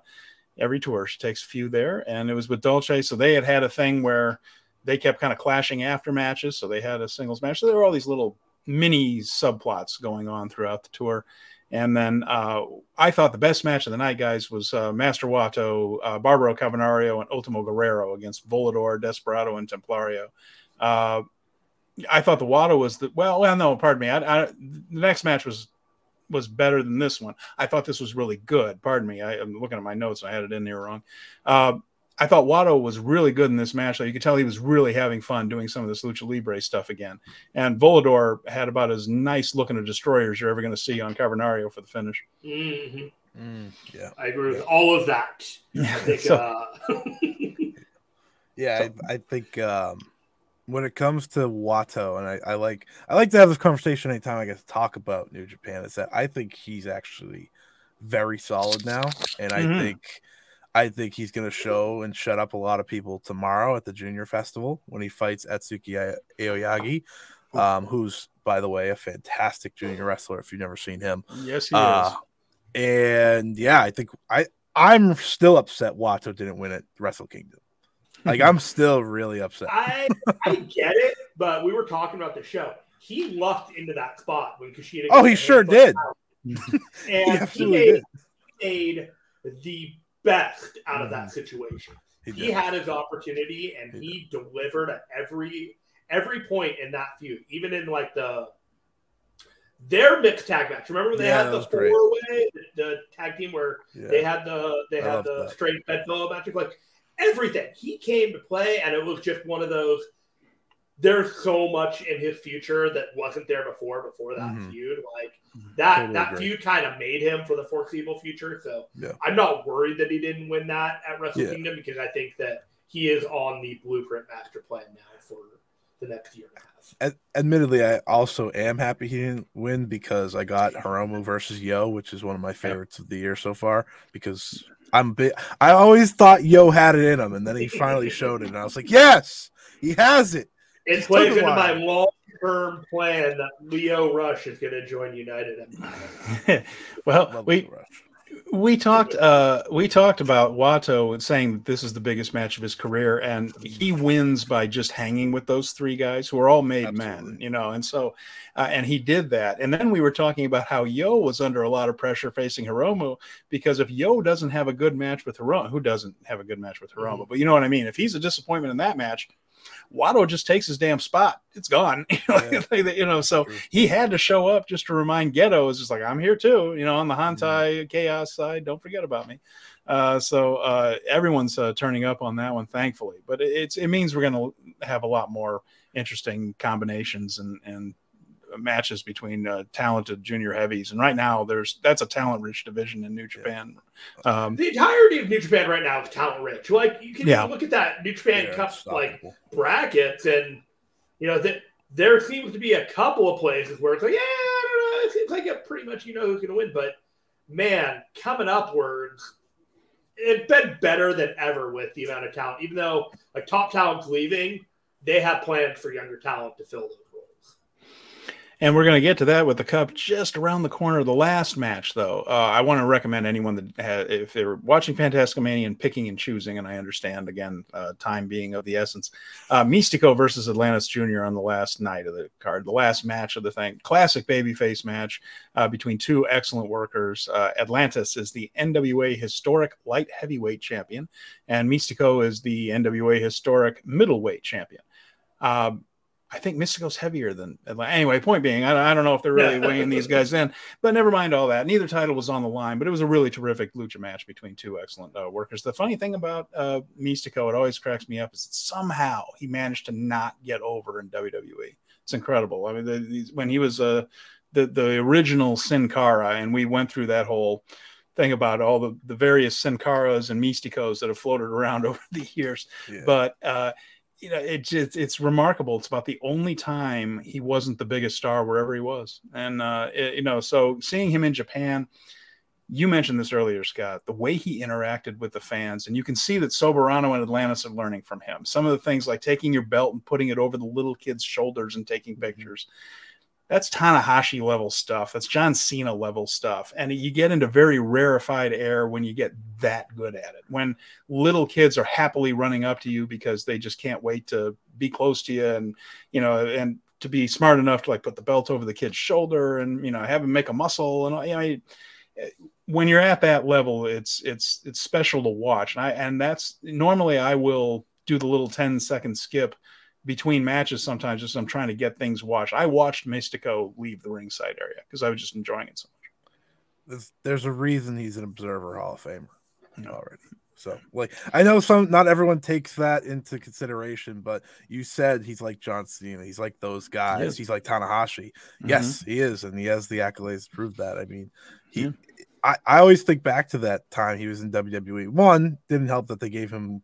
every tour. She takes a few there, and it was with Dolce. So they had had a thing where they kept kind of clashing after matches. So they had a singles match. So there were all these little mini subplots going on throughout the tour. And then uh, I thought the best match of the night, guys, was uh, Master Wato, uh, Barbaro Cavernario, and Ultimo Guerrero against Volador, Desperado, and Templario. I thought the Wato was the well, well, no, pardon me. I, I, the next match was was better than this one. I thought this was really good. Pardon me. I, am looking at my notes. I had it in there wrong. Uh, I thought Wato was really good in this match. Though. You could tell he was really having fun doing some of this lucha libre stuff again. And Volador had about as nice looking a destroyer as you're ever going to see on Cavernario for the finish. Mm-hmm. Mm, yeah, I agree with all of that. I think, So- uh, yeah. I, I think um, when it comes to Wato, and I, I like I like to have this conversation anytime I get to talk about New Japan. Is that I think he's actually very solid now, and I Mhm. think I think he's going to show and shut up a lot of people tomorrow at the Junior Festival when he fights Atsuki Aoyagi, um, who's by the way a fantastic junior wrestler. If you've never seen him, Yes, he uh, and yeah, I think I I'm still upset Wato didn't win at Wrestle Kingdom. Like I'm still really upset. I I get it, but we were talking about the show. He lucked into that spot when Kushida. Oh, he sure did. out. He And he made, did. made the best out of that Mhm. situation. He He had his opportunity and He he delivered at every every point in that feud, even in like the their mixed tag match. Remember when they Yeah, had the four way, the, the tag team where Yeah. they had the they I had the that. straight bedfellow match. Like everything, he came to play, and it was just one of those. There's so much in his future that wasn't there before. Before that Mhm. feud, like that Totally that agree. feud kind of made him for the foreseeable future. So Yeah. I'm not worried that he didn't win that at Wrestle Yeah. Kingdom because I think that he is on the blueprint master plan now for the next year and a half. Ad- admittedly, I also am happy he didn't win because I got Hiromu versus Yo, which is one of my favorites of the year so far. Because I'm big, I always thought Yo had it in him, and then he finally showed it, and I was like, yes, he has it. It Just plays took a into my long term plan that Lio Rush is going to join United well, Love we rush. We talked uh we talked about Wato saying that this is the biggest match of his career and he wins by just hanging with those three guys who are all made men you know and so uh, and he did that. And then we were talking about how Yo was under a lot of pressure facing Hiromu because if Yo doesn't have a good match with Hiromu who doesn't have a good match with Hiromu but you know what I mean? If he's a disappointment in that match Wato just takes his damn spot it's gone Yeah. you know so he had to show up just to remind Gedo is just like I'm here too, you know, on the Hontai chaos side. Don't forget about me. Uh, so uh, everyone's uh, turning up on that one, thankfully. But it, it's it means we're going to have a lot more interesting combinations and and matches between uh, talented junior heavies. And right now, there's that's a talent rich division in New Japan. Um, The entirety of New Japan right now is talent rich. Like you can Yeah. look at that New Japan They're Cup like brackets, and you know that there seems to be a couple of places where it's like, yeah, I don't know, it seems like it pretty much you know who's going to win. But man, coming upwards, it's been better than ever with the amount of talent. Even though like top talent's leaving, they have plans for younger talent to fill those roles. And we're going to get to that with the cup just around the corner. The last match, though, uh, I want to recommend anyone that ha if they're watching Fantasticamania and picking and choosing, and I understand again, uh, time being of the essence, uh, Mistico versus Atlantis Jr. on the last night of the card, the last match of the thing, classic babyface match uh, between two excellent workers. Uh, Atlantis is the NWA historic light heavyweight champion, and Mistico is the NWA historic middleweight champion. Um, I think Mistico's heavier than Atlantis. Anyway, point being, I, I don't know if they're really weighing these guys in, but never mind all that. Neither title was on the line, but it was a really terrific lucha match between two excellent uh, workers. The funny thing about uh, Mistico, it always cracks me up, is that somehow he managed to not get over in WWE. It's incredible. I mean, the, these, when he was uh, the the original Sin Cara, and we went through that whole thing about all the, the various Sin Caras and Misticos that have floated around over the years Yeah. but uh you know it just it's remarkable it's about the only time he wasn't the biggest star wherever he was and uh it- you know so seeing him in japan you mentioned this earlier, Scott, the way he interacted with the fans, and you can see that Soberano and Atlantis are learning from him. Some of the things like taking your belt and putting it over the little kid's shoulders and taking mm-hmm. pictures. That's Tanahashi level stuff. That's John Cena level stuff. And you get into very rarefied air when you get that good at it. When little kids are happily running up to you because they just can't wait to be close to you and, you know, and to be smart enough to like put the belt over the kid's shoulder and, you know, have him make a muscle and, you know, eh, when you're at that level, it's it's it's special to watch. And I and that's normally I will do the little 10 second skip between matches sometimes just I'm trying to get things watched. I watched Místico leave the ringside area because I was just enjoying it so much. There's, there's a reason he's an observer Hall of Famer already. So, like, I know some, not everyone takes that into consideration, but you said he's like John Cena. He's like those guys. He he's like Tanahashi. Mm-hmm. Yes, he is. And he has the accolades to prove that. I mean, he, yeah. I, I always think back to that time he was in WWE. One didn't help that they gave him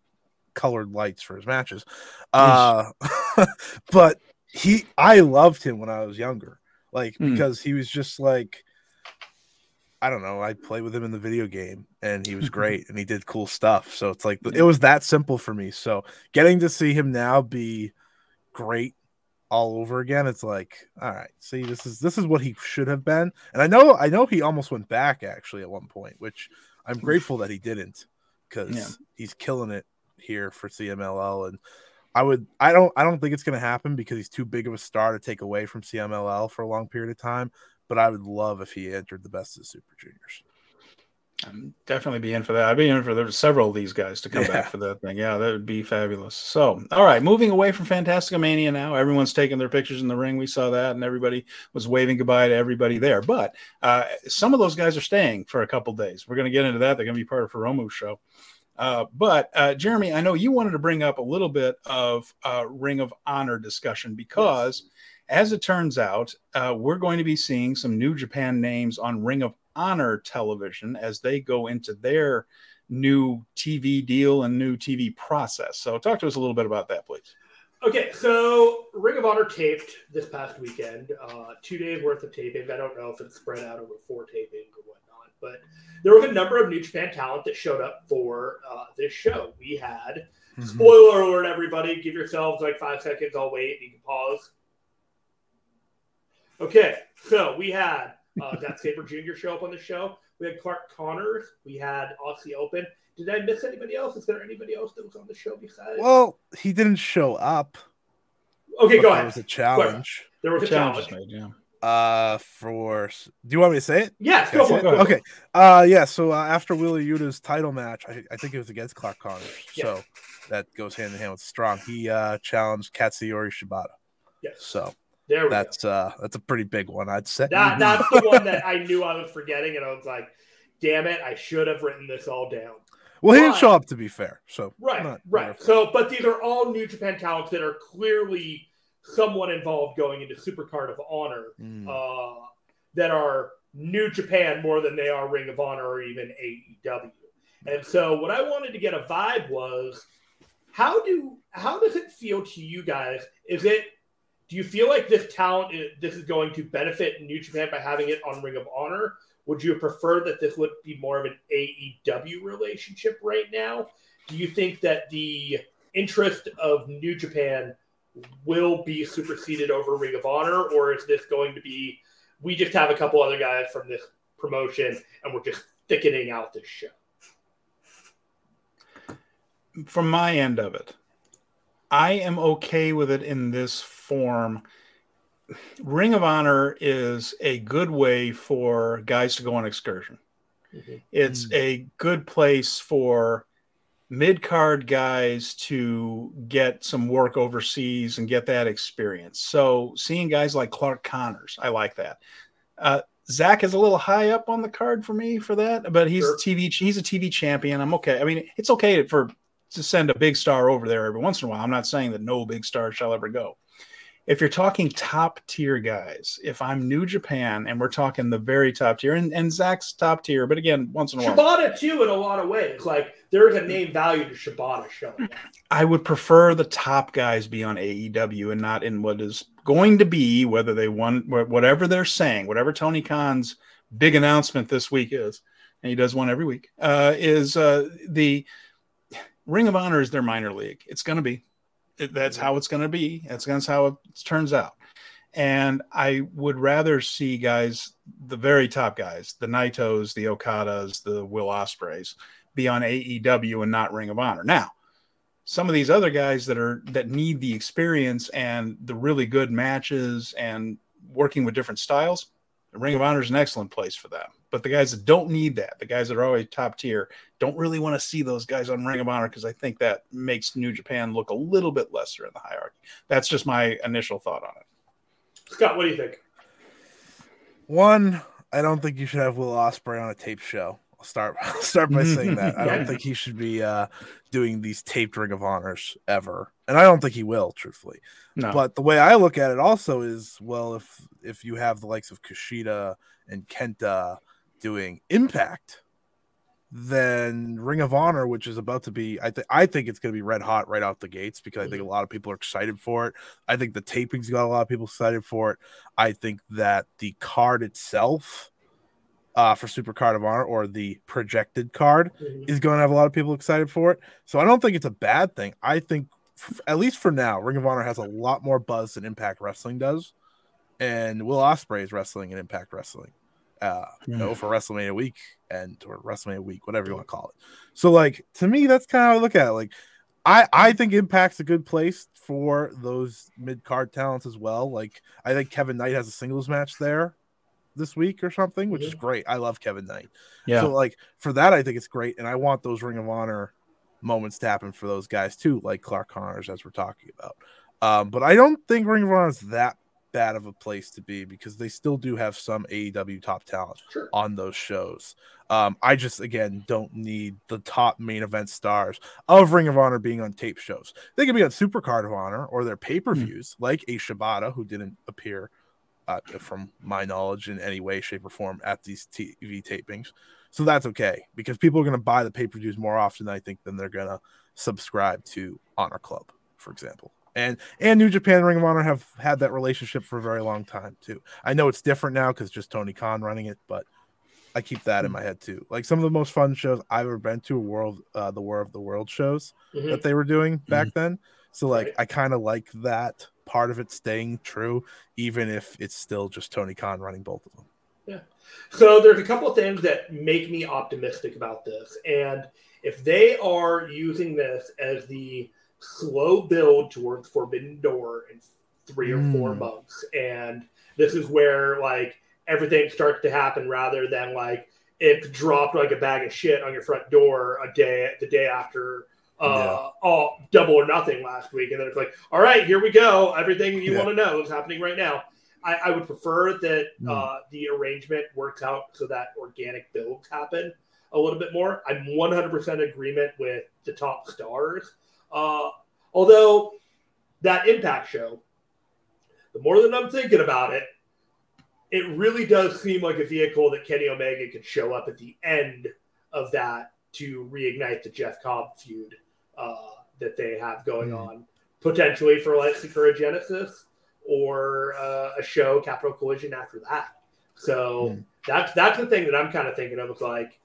colored lights for his matches. Uh, but he, I loved him when I was younger, like mm. because he was just like, I don't know. I played with him in the video game, and he was great, and he did cool stuff. So it's like it was that simple for me. So getting to see him now be great all over again it's like all right see this is this is what he should have been and i know i know he almost went back actually at one point which i'm grateful that he didn't because yeah. he's killing it here for cmll and i would i don't i don't think it's going to happen because he's too big of a star to take away from cmll for a long period of time but i would love if he entered the best of the super juniors I'm definitely be in for that. I'd be in for there several of these guys to come yeah. back for that thing. Yeah, that would be fabulous. So, all right, moving away from Fantasticamania now. Everyone's taking their pictures in the ring. We saw that, and everybody was waving goodbye to everybody there. But uh, some of those guys are staying for a couple days. We're going to get into that. They're going to be part of Hiromu's show. Uh, but uh, Jeremy, I know you wanted to bring up a little bit of uh, Ring of Honor discussion because, yes. as it turns out, uh, we're going to be seeing some New Japan names on Ring of Honor Television as they go into their new TV deal and new TV process. So, talk to us a little bit about that, please. Okay, so Ring of Honor taped this past weekend, uh, two days worth of taping. I don't know if it's spread out over four tapings or but there was a number of New Japan talent that showed up for uh, this show. We had, mm-hmm. spoiler alert, everybody, give yourselves like five seconds. I'll wait. You can pause. Okay, so we had uh, Zack Sabre Jr. show up on the show. We had Clark Connors. We had Aussie Open. Did I miss anybody else? Is there anybody else that was on the show besides? Well, he didn't show up. Okay, go ahead. There was a challenge. There was a challenge. challenge. Made, yeah. Uh, for do you want me to say it? Yes, go for it. Okay. Uh, yeah. So uh, after Wheeler Yuta's title match, I, I think it was against Clark Connors. Yes. So that goes hand in hand with Strong. He uh challenged Katsuyori Shibata. Yes. So there that's go. uh that's a pretty big one, I'd say. That, that's the one that I knew I was forgetting, and I was like, damn it, I should have written this all down. Well, he didn't show up to be fair. So right, not, right. So, but these are all New Japan talents that are clearly somewhat involved going into Supercard of Honor, mm. uh, that are New Japan more than they are Ring of Honor or even AEW. And so, what I wanted to get a vibe was, how do how does it feel to you guys? Is it do you feel like this talent, this is going to benefit New Japan by having it on Ring of Honor? Would you prefer that this would be more of an AEW relationship right now? Do you think that the interest of New Japan will be superseded over Ring of Honor, or is this going to be we just have a couple other guys from this promotion and we're just thickening out this show? From my end of it, I am okay with it in this form. Ring of Honor is a good way for guys to go on excursion. Mm-hmm. It's mm. a good place for mid card guys to get some work overseas and get that experience. So seeing guys like Clark Connors, I like that. Uh, Zach is a little high up on the card for me for that, but he's sure. TV. He's a TV champion. I'm okay. I mean, it's okay for to send a big star over there every once in a while. I'm not saying that no big star shall ever go. If you're talking top tier guys, if I'm New Japan and we're talking the very top tier, and, and Zach's top tier, but again, once in a while. Shibata, too, in a lot of ways. Like, there's a name value to Shibata showing. I would prefer the top guys be on AEW and not in what is going to be, whether they want, whatever they're saying, whatever Tony Khan's big announcement this week is and he does one every week. Uh, is uh, the Ring of Honor is their minor league. It's going to be. That's mm-hmm. how it's going to be. That's, that's how it turns out. And I would rather see guys, the very top guys, the Naitos, the Okadas, the Will Ospreays, be on AEW and not Ring of Honor. Now, some of these other guys that are that need the experience and the really good matches and working with different styles, the Ring of Honor is an excellent place for them. But the guys that don't need that, the guys that are always top tier, don't really want to see those guys on Ring of Honor because I think that makes New Japan look a little bit lesser in the hierarchy. That's just my initial thought on it. Scott, what do you think? One, I don't think you should have Will Ospreay on a tape show. Start I'll start by saying that. I don't think he should be uh, doing these taped Ring of Honors ever, and I don't think he will, truthfully. No. But the way I look at it also is, well, if if you have the likes of Kushida and Kenta doing Impact, then Ring of Honor, which is about to be, I think I think it's going to be red hot right out the gates because I think a lot of people are excited for it. I think the tapings got a lot of people excited for it. I think that the card itself uh, for Super Card of Honor or the projected card mm-hmm. is going to have a lot of people excited for it. So I don't think it's a bad thing. I think, f- at least for now, Ring of Honor has a lot more buzz than Impact Wrestling does, and Will Ospreay is wrestling in Impact Wrestling. Uh, mm. you know, for WrestleMania week and or WrestleMania week, whatever you want to call it. So, like to me, that's kind of how I look at it. Like, I I think Impact's a good place for those mid card talents as well. Like, I think Kevin Knight has a singles match there this week or something, which is great. I love Kevin Knight. Yeah. So like for that, I think it's great, and I want those Ring of Honor moments to happen for those guys too, like Clark Connors, as we're talking about. Um, but I don't think Ring of Honor is that bad of a place to be because they still do have some AEW top talent sure. on those shows. Um, I just again don't need the top main event stars of Ring of Honor being on tape shows. They can be on Super Card of Honor or their pay per views, mm. like a Shibata who didn't appear uh, from my knowledge, in any way, shape, or form at these TV tapings. So that's okay because people are going to buy the pay per views more often, I think, than they're going to subscribe to Honor Club, for example. And and New Japan and Ring of Honor have had that relationship for a very long time too. I know it's different now because just Tony Khan running it, but I keep that in my head too. Like some of the most fun shows I've ever been to, world, uh, the War of the World shows mm-hmm. that they were doing back mm-hmm. then. So like right. I kind of like that part of it staying true, even if it's still just Tony Khan running both of them. Yeah. So there's a couple of things that make me optimistic about this. And if they are using this as the slow build towards Forbidden Door in three or four mm. months, and this is where like everything starts to happen rather than like it dropped like a bag of shit on your front door a day the day after uh, yeah. all double or nothing last week, and then it's like, all right, here we go. Everything you yeah. want to know is happening right now. I, I would prefer that mm. uh, the arrangement works out so that organic builds happen a little bit more. I'm 100% agreement with the top stars. Uh, although that Impact show, the more that I'm thinking about it, it really does seem like a vehicle that Kenny Omega could show up at the end of that to reignite the Jeff Cobb feud uh, that they have going mm. on, potentially for like Sakura Genesis or uh, a show Capital Collision after that. So mm. that's that's the thing that I'm kind of thinking of. It's like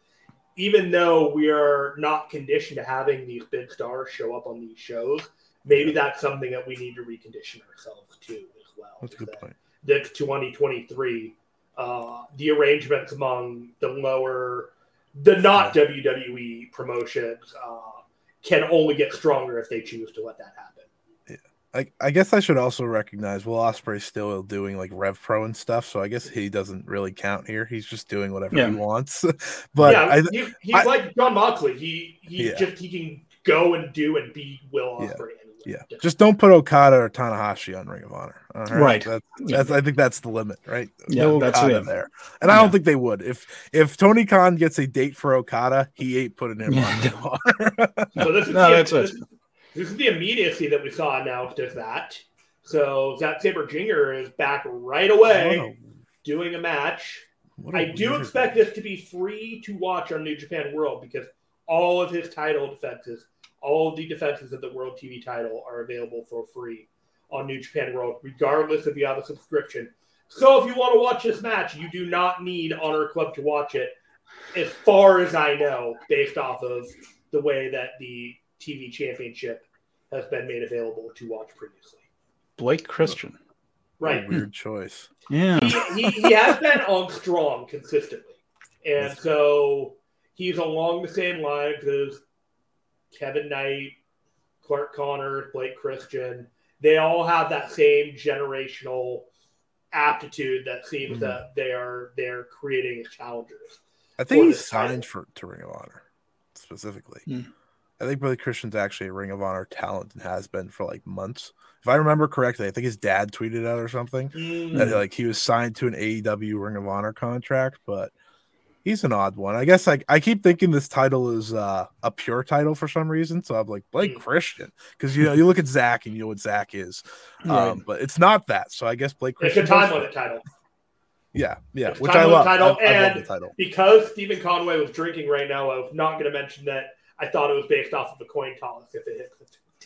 even though we are not conditioned to having these big stars show up on these shows, maybe that's something that we need to recondition ourselves to as well. That's a good that, point. That 2023, uh, the arrangements among the lower, the not WWE promotions, uh, can only get stronger if they choose to let that happen. Yeah. I, I guess I should also recognize Will Ospreay's still doing like Rev Pro and stuff, so I guess he doesn't really count here. He's just doing whatever yeah. he wants. but yeah, I, he, he's I, like Jon Moxley. He he yeah. just he can go and do and be Will Ospreay. Yeah, just don't put Okada or Tanahashi on Ring of Honor. Right, right. That's, that's, I think that's the limit, right? Yeah, no that's Okada there, and I don't think they would. If if Tony Khan gets a date for Okada, he ain't putting him on Ring of Honor. so this is no, the, that's this, this, is the immediacy that we saw announced as that. So Zack Sabre Jr. is back right away, a, doing a match. A I do expect this to be free to watch on New Japan World because all of his title defenses all of the defenses of the World TV title are available for free on New Japan World, regardless if you have a subscription. So if you want to watch this match, you do not need Honor Club to watch it. as far as I know, based off of the way that the TV championship has been made available to watch previously. Blake Christian. Right. Weird choice. Yeah. He, he, he has been on strong consistently. And so he's along the same lines as Kevin Knight, Clark Connor, Blake Christian. They all have that same generational aptitude that seems Mhm. that they are they're creating as challengers. I think For he's this title. signed for to Ring of Honor specifically. Hmm. I think Billy Christian's actually a Ring of Honor talent and has been for like months. If I remember correctly, I think his dad tweeted out or something Mm, that like he was signed to an AEW Ring of Honor contract, but he's an odd one. I guess like I keep thinking this title is uh, a pure title for some reason, so I'm like Blake Mm. Christian because you know you look at Zach and you know what Zach is, Right. um, but it's not that. So I guess Blake Christian. It's a time limit title. Yeah, yeah, It's which I love. title, I, I love the title. Because Steven Conway was drinking right now, I was not going to mention that I thought it was based off of a coin toss if it hit.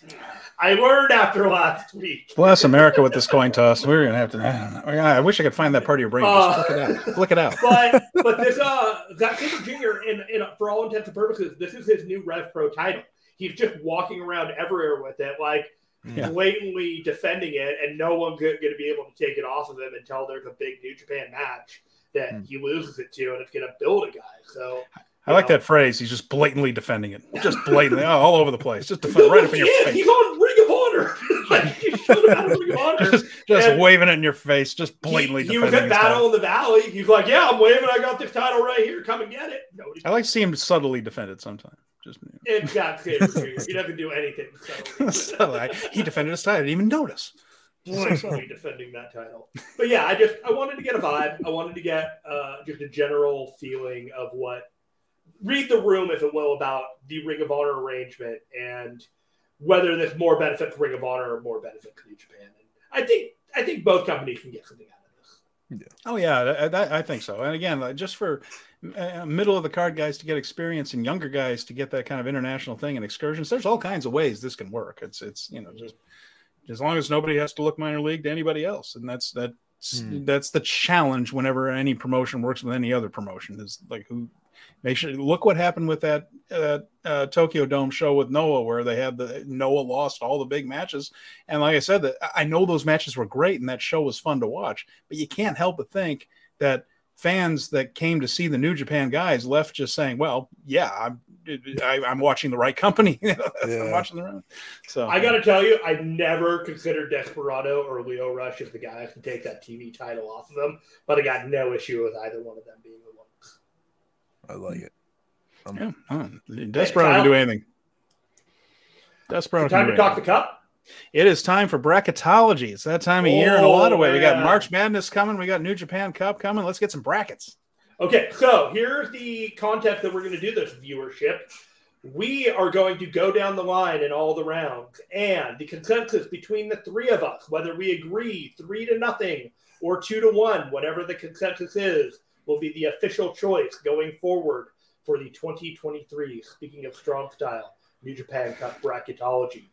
The 15. I learned after last week. Bless America with this coin toss. We're gonna have to. I, don't know. I wish I could find that part of your brain. Just flick it out. Flick it out. but but this uh Zack Sabre Jr. in, in for all intents and purposes, this is his new Rev Pro title. He's just walking around everywhere with it, like Yeah. blatantly defending it, and no one's going to be able to take it off of him until there's a big New Japan match that Hmm. he loses it to, and it's going to build a guy. So I like that phrase. He's just blatantly defending it. Just blatantly, all over the place. Just defend right up in your Yeah, face. He's on Ring of Honor. like showed up Ring of Honor. Just, just And- waving it in your face. Just blatantly he, he was at Battle in the Valley. He's like, "Yeah, I'm waving. I got this title right here. Come and get it." Nobody I like to see him subtly defend it sometimes. Just Zack Sabre Jr. He doesn't do anything. So subtly. I- he defended his title. I didn't even notice. blatantly defending that title. But yeah, I just I wanted to get a vibe. I wanted to get uh, just a general feeling of what read the room, if it will, about the Ring of Honor arrangement and whether there's more benefit to Ring of Honor or more benefit to New Japan. And I think I think both companies can get something out of this. Oh yeah, that, that- I think so. And again, just for uh, middle of the card guys to get experience and younger guys to get that kind of international thing and excursions, there's all kinds of ways this can work. It's it's you know just as long as nobody has to look minor league to anybody else, and that's that's Hmm. that's the challenge whenever any promotion works with any other promotion is like who make sure look what happened with that uh, uh, Tokyo Dome show with Noah where they had the Noah lost all the big matches. And like I said that I know those matches were great and that show was fun to watch but you can't help but think that fans that came to see the New Japan guys left just saying well yeah I'm I, I'm watching the right company. I'm watching the right so. I got to tell you, I never considered Desperado or Leo Rush as the guys to take that TV title off of them, but I got no issue with either one of them being the ones. I like it. Um, Yeah, oh, Desperado Kyle? can do anything. Desperado can Time to talk the cup. It is time for bracketology. It's that time of year in a lot of Oh, ways. We got. March Madness coming. We got New Japan Cup coming. Let's get some brackets. Okay, so here's the contest that we're going to do this viewership. We are going to go down the line in all the rounds, and the consensus between the three of us, whether we agree three to nothing or two to one, whatever the consensus is, will be the official choice going forward for the 2023. Speaking of strong style, New Japan Cup bracketology.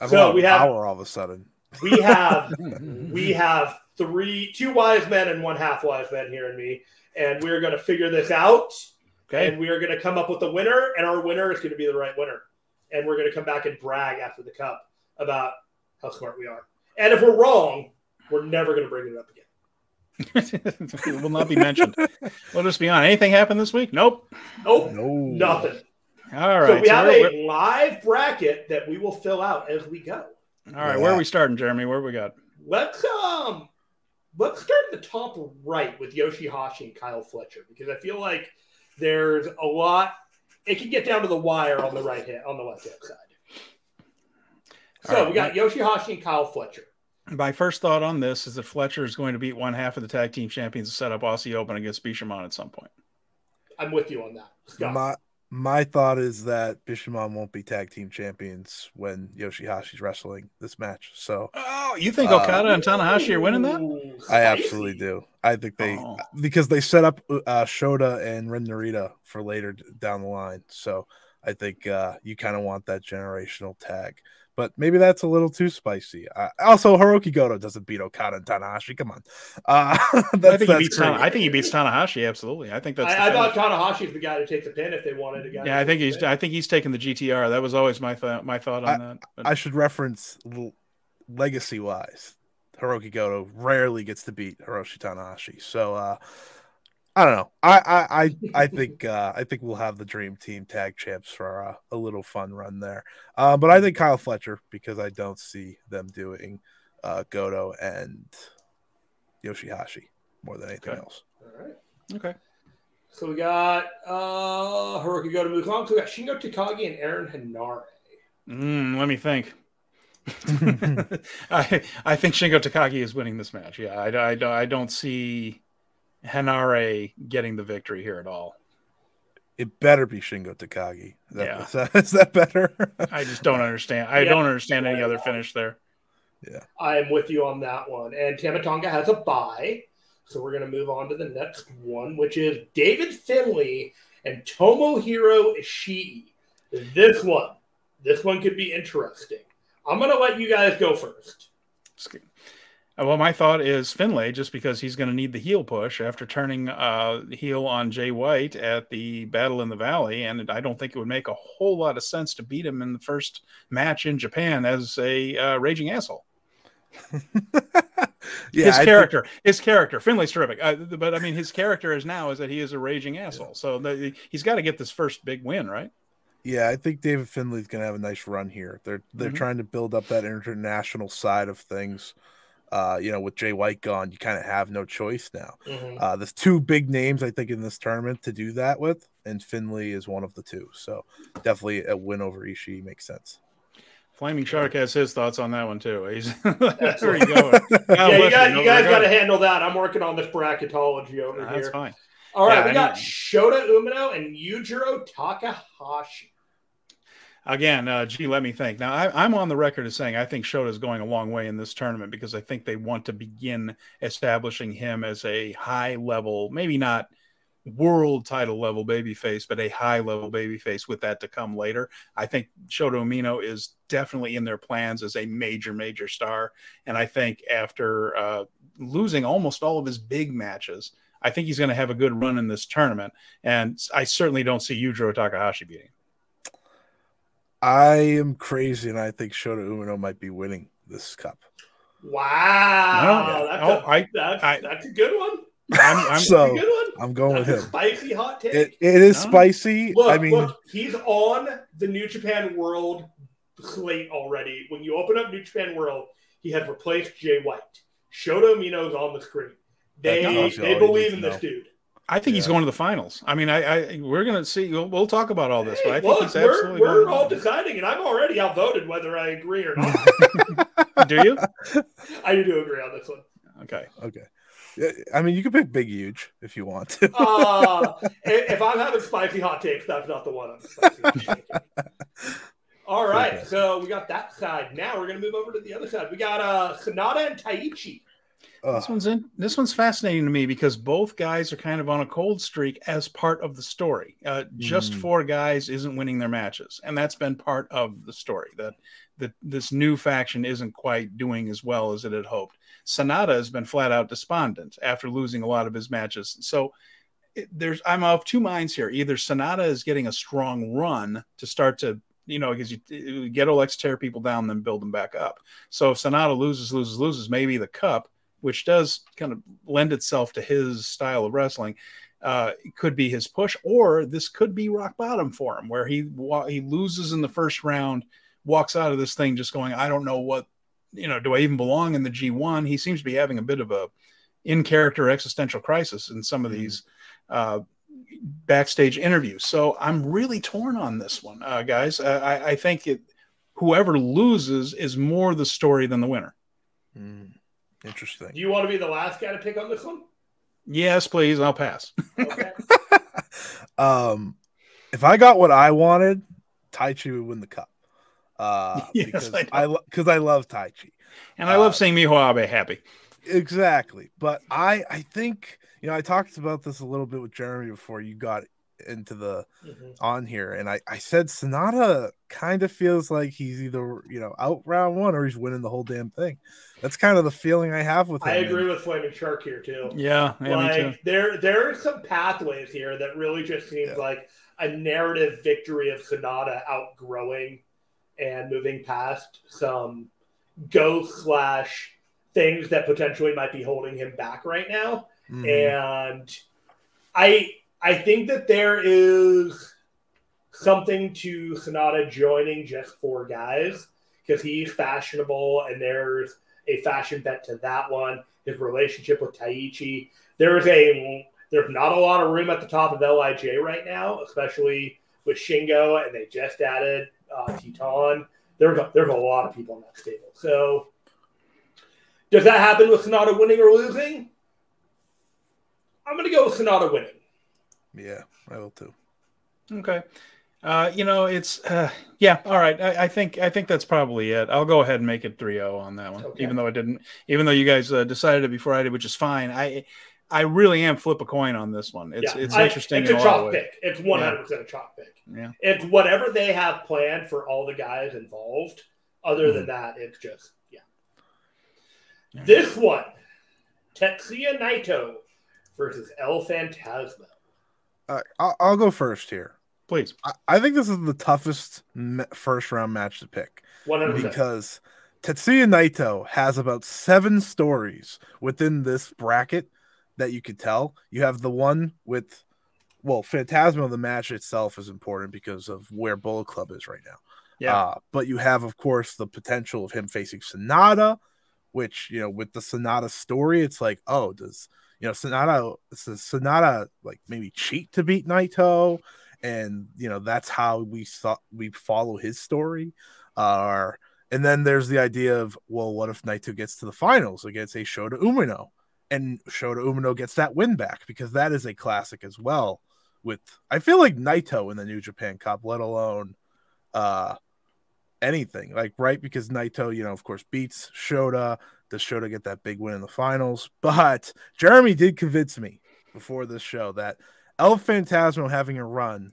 I'm So we have- power all of a sudden. We have we have three, two wise men and one half wise man here and me, and we're going to figure this out. Okay. And we are going to come up with a winner, and our winner is going to be the right winner. And we're going to come back and brag after the cup about how smart we are. And if we're wrong, we're never going to bring it up again. It will not be mentioned. We'll just be on. Anything happened this week? Nope. Nope, No, nothing. All right. so we so have we're- a live bracket that we will fill out as we go. we're- all right. Where are we starting, Jeremy? Where we got? Let's um, let's start at the top right with Yoshihashi and Kyle Fletcher because I feel like there's a lot. It can get down to the wire on the right hand, on the left hand side. So All right, we got Yoshihashi and Kyle Fletcher. My first thought on this is that Fletcher is going to beat one half of the tag team champions to set up Aussie Open against Bishamon at some point. I'm with you on that. Scott. My my thought is that Bishamon won't be tag team champions when Yoshihashi's wrestling this match. So Oh, you think Uh, Okada and Tanahashi are winning that? I absolutely do. I think they Oh. because they set up uh, Shota and Ren Narita for later down the line. So I think uh, you kind of want that generational tag. But maybe that's a little too spicy. Uh, also, Hiroki Goto doesn't beat Okada and Tanahashi. Come on, uh, I think he beats. Tana, I think he beats Tanahashi. Absolutely, I think that's. I, I thought Tanahashi is the guy to take the pin if they wanted a guy. Yeah, I think he's. I think he's taking the GTR. That was always my th- my thought on I, that. But. I should reference legacy wise. Hiroki Goto rarely gets to beat Hiroshi Tanahashi, so. uh I don't know. I I I, I think uh, I think we'll have the dream team tag champs for uh, a little fun run there. Uh, but I think Kyle Fletcher because I don't see them doing uh, Goto and Yoshihashi more than anything okay. else. All right. Okay. So we got uh Hiroki Goto moves on. So we got Shingo Takagi and Aaron Henare. Mm, let me think. I I think Shingo Takagi is winning this match. Yeah, I, I, I don't see Henare getting the victory here at all. It better be Shingo Takagi. Is that, Yeah. is that, is that better? I just don't understand. I Yeah. don't understand any other finish there. yeah. I am with you on that one. And Tama Tonga has a bye. So we're going to move on to the next one, which is David Finlay and Tomohiro Ishii. This one, this one could be interesting. I'm going to let you guys go first. Well, my thought is Finlay, just because he's going to need the heel push after turning uh, heel on Jay White at the Battle in the Valley, and I don't think it would make a whole lot of sense to beat him in the first match in Japan as a uh, raging asshole. yeah, his I think- character, his character, Finlay's terrific, uh, but I mean, his character is now is that he is a raging asshole. So the, he's got to get this first big win, right? Yeah, I think David Finlay's gonna have a nice run here. They're they're Mhm. trying to build up that international side of things. Uh, you know, with Jay White gone, you kind of have no choice now. Uh, there's two big names I think in this tournament to do that with, and Finlay is one of the two. So definitely a win over Ishii makes sense. Flaming Shark has his thoughts on that one too. He's there you go. yeah, you guys, you guys got to handle that. I'm working on this bracketology over That's here. That's fine. All right, Yeah, we I got mean- Shota Umino and Yujiro Takahashi. Again, uh, gee, let me think. Now, I, I'm on the record as saying I think Shota is going a long way in this tournament because I think they want to begin establishing him as a high level, maybe not world title level babyface, but a high level babyface with that to come later. I think Shota Umino is definitely in their plans as a major, major star. And I think after uh, losing almost all of his big matches, I think he's going to have a good run in this tournament. And I certainly don't see Yujiro Takahashi beating. him. I am crazy, and I think Shota Umino might be winning this cup. Wow, No, that's, oh, a, I- that's, I- that's a good one. I'm, I'm, So- a good one. I'm going with That's a him. spicy hot take. It, it is No. spicy. look, I mean, look, he's on the New Japan World slate already. When you open up New Japan World, he has replaced Jay White. Shota Umino's on the screen. They That tells you they believe in to this dude. I think he's going to the finals. I mean, I, I we're gonna see. We'll, we'll talk about all this, but I think look, he's we're, we're all deciding, and I'm already outvoted whether I agree or not. Do you? I do agree on this one. Okay. okay. I mean, you can pick Big Huge if you want to. Uh, if if I'm having spicy hot takes, that's not the one I'm spicy. All right, Okay. so we got that side. Now we're gonna move over to the other side. We got uh SANADA and Taichi. Ugh. This one's in. This one's fascinating to me because both guys are kind of on a cold streak as part of the story. Uh, just Mm. four guys isn't winning their matches, and that's been part of the story. That that this new faction isn't quite doing as well as it had hoped. SANADA has been flat out despondent after losing a lot of his matches. So it, there's I'm of two minds here. Either SANADA is getting a strong run to start to you know because you Gedo likes to tear people down, then build them back up. So if SANADA loses, loses, loses, maybe the cup which does kind of lend itself to his style of wrestling, uh, could be his push, or this could be rock bottom for him, where he he loses in the first round, walks out of this thing just going, I don't know what, you know, do I even belong in the G1? He seems to be having a bit of a in character existential crisis in some of Mhm. these uh, backstage interviews. So I'm really torn on this one, uh, guys. I, I think it, whoever loses is more the story than the winner. Mm, interesting. Do you want to be the last guy to pick on this one? Yes, please. I'll pass. Okay. um, if I got what I wanted, Taichi would win the cup. Uh, Yes, because I know. I because I love Taichi. And I love Uh, seeing Miho Abe happy. Exactly. But I I think you know I talked about this a little bit with Jeremy before. You got into the Mhm. on here, and I I said SANADA kind of feels like he's either you know out round one or he's winning the whole damn thing. That's kind of the feeling I have with him. I agree and- with Flaming Shark here too. Yeah, yeah me too. like there there are some pathways here that really just seems Yeah. like a narrative victory of SANADA outgrowing and moving past some ghost slash things that potentially might be holding him back right now. Mhm. And I I think that there is something to SANADA joining just four guys because he's fashionable and there's a fashion bet to that one. His relationship with Taichi. There's a there's not a lot of room at the top of LIJ right now, especially with Shingo, and they just added uh, Titan. There's a, there's a lot of people in that stable. So does that happen with SANADA winning or losing? I'm going to go with SANADA winning. Yeah, I will too. Okay. Uh, you know, it's uh, yeah, all right. I, I think I think that's probably it. I'll go ahead and make it 3-0 on that one. Okay. Even though I didn't even though you guys uh, decided it before I did, which is fine. I I really am flip a coin on this one. It's Yeah, it's I- interesting It's in a a lot of chalk ways. pick. It's 100% a chalk pick. Yeah. It's whatever they have planned for all the guys involved. Other than that, it's just, yeah. Yeah. This one Tetsuya Naito versus El Phantasmo. Right, I'll, I'll go first here. Please. I, I think this is the toughest me- first round match to pick 100%. because Tetsuya Naito has about seven stories within this bracket that you could tell. You have the one with, well, Phantasmo, the match itself is important because of where Bullet Club is right now. Yeah. Uh, but you have, of course, the potential of him facing Sanada, which, you know, with the Sanada story, it's like, oh, does, you know, Sanada, Sanada like maybe cheat to beat Naito? And, you know, that's how we saw we follow his story. Uh, and then there's the idea of, well, what if Naito gets to the finals against a Shota Umino? And Shota Umino gets that win back because that is a classic as well. With I feel like Naito in the New Japan Cup, let alone uh anything like right because Naito, you know, of course, beats Shota. Does to get that big win in the finals? But Jeremy did convince me before this show that El Phantasmo having a run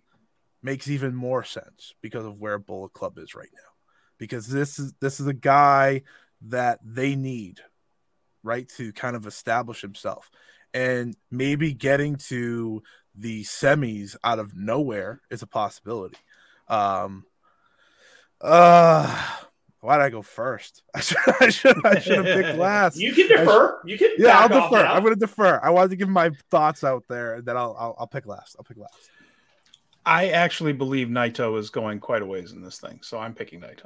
makes even more sense because of where Bullet Club is right now. Because this is this is a guy that they need, right, to kind of establish himself. And maybe getting to the semis out of nowhere is a possibility. Um uh why'd I go first? I should I should I should have picked last. you can defer. You can Yeah, I'll defer. now. I'm gonna defer. I wanted to give my thoughts out there, and then I'll I'll, I'll pick last. I'll pick last. I actually believe Naito is going quite a ways in this thing, so I'm picking Naito.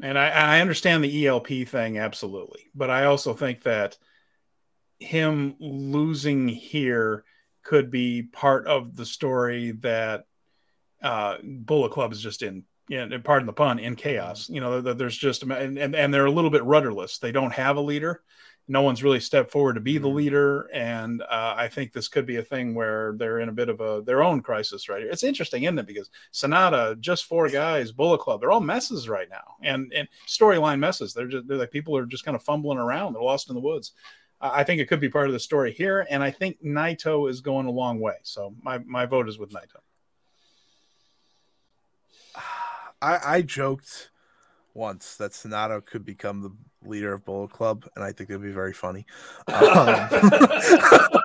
And I, I understand the ELP thing absolutely, but I also think that him losing here could be part of the story that uh, Bullet Club is just in. Yeah, and pardon the pun, in chaos. You know, there's just and, and and they're a little bit rudderless. They don't have a leader. No one's really stepped forward to be the leader, and uh, I think this could be a thing where they're in a bit of a their own crisis right here. It's interesting, isn't it? Because Sanada, just four guys, Bullet Club, they're all messes right now, and and storyline messes. They're just they're like people are just kind of fumbling around. They're lost in the woods. I I think it could be part of the story here, and I think Naito is going a long way. So my my vote is with Naito. I I joked once that Sanada could become the leader of Bullet Club, and I think it'd be very funny. Um,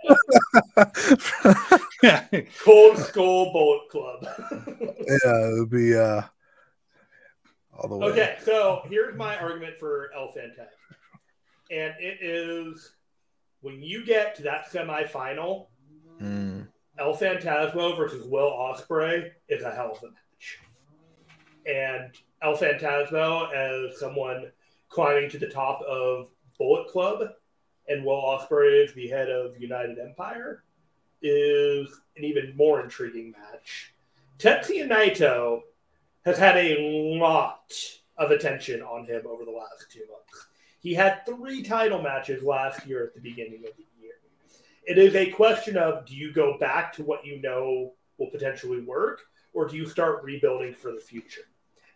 Yeah, Cold Skull Bullet Club. yeah, it would be uh all the way. Okay, so here's my argument for El Phantasmo. And it is when you get to that semifinal, Mm, El Phantasmo versus Will Ospreay is a hell of a match. And El Phantasmo as someone climbing to the top of Bullet Club and Will Ospreay is the head of United Empire is an even more intriguing match. Tetsuya Naito has had a lot of attention on him over the last two months. He had three title matches last year at the beginning of the year. It is a question of do you go back to what you know will potentially work, or do you start rebuilding for the future?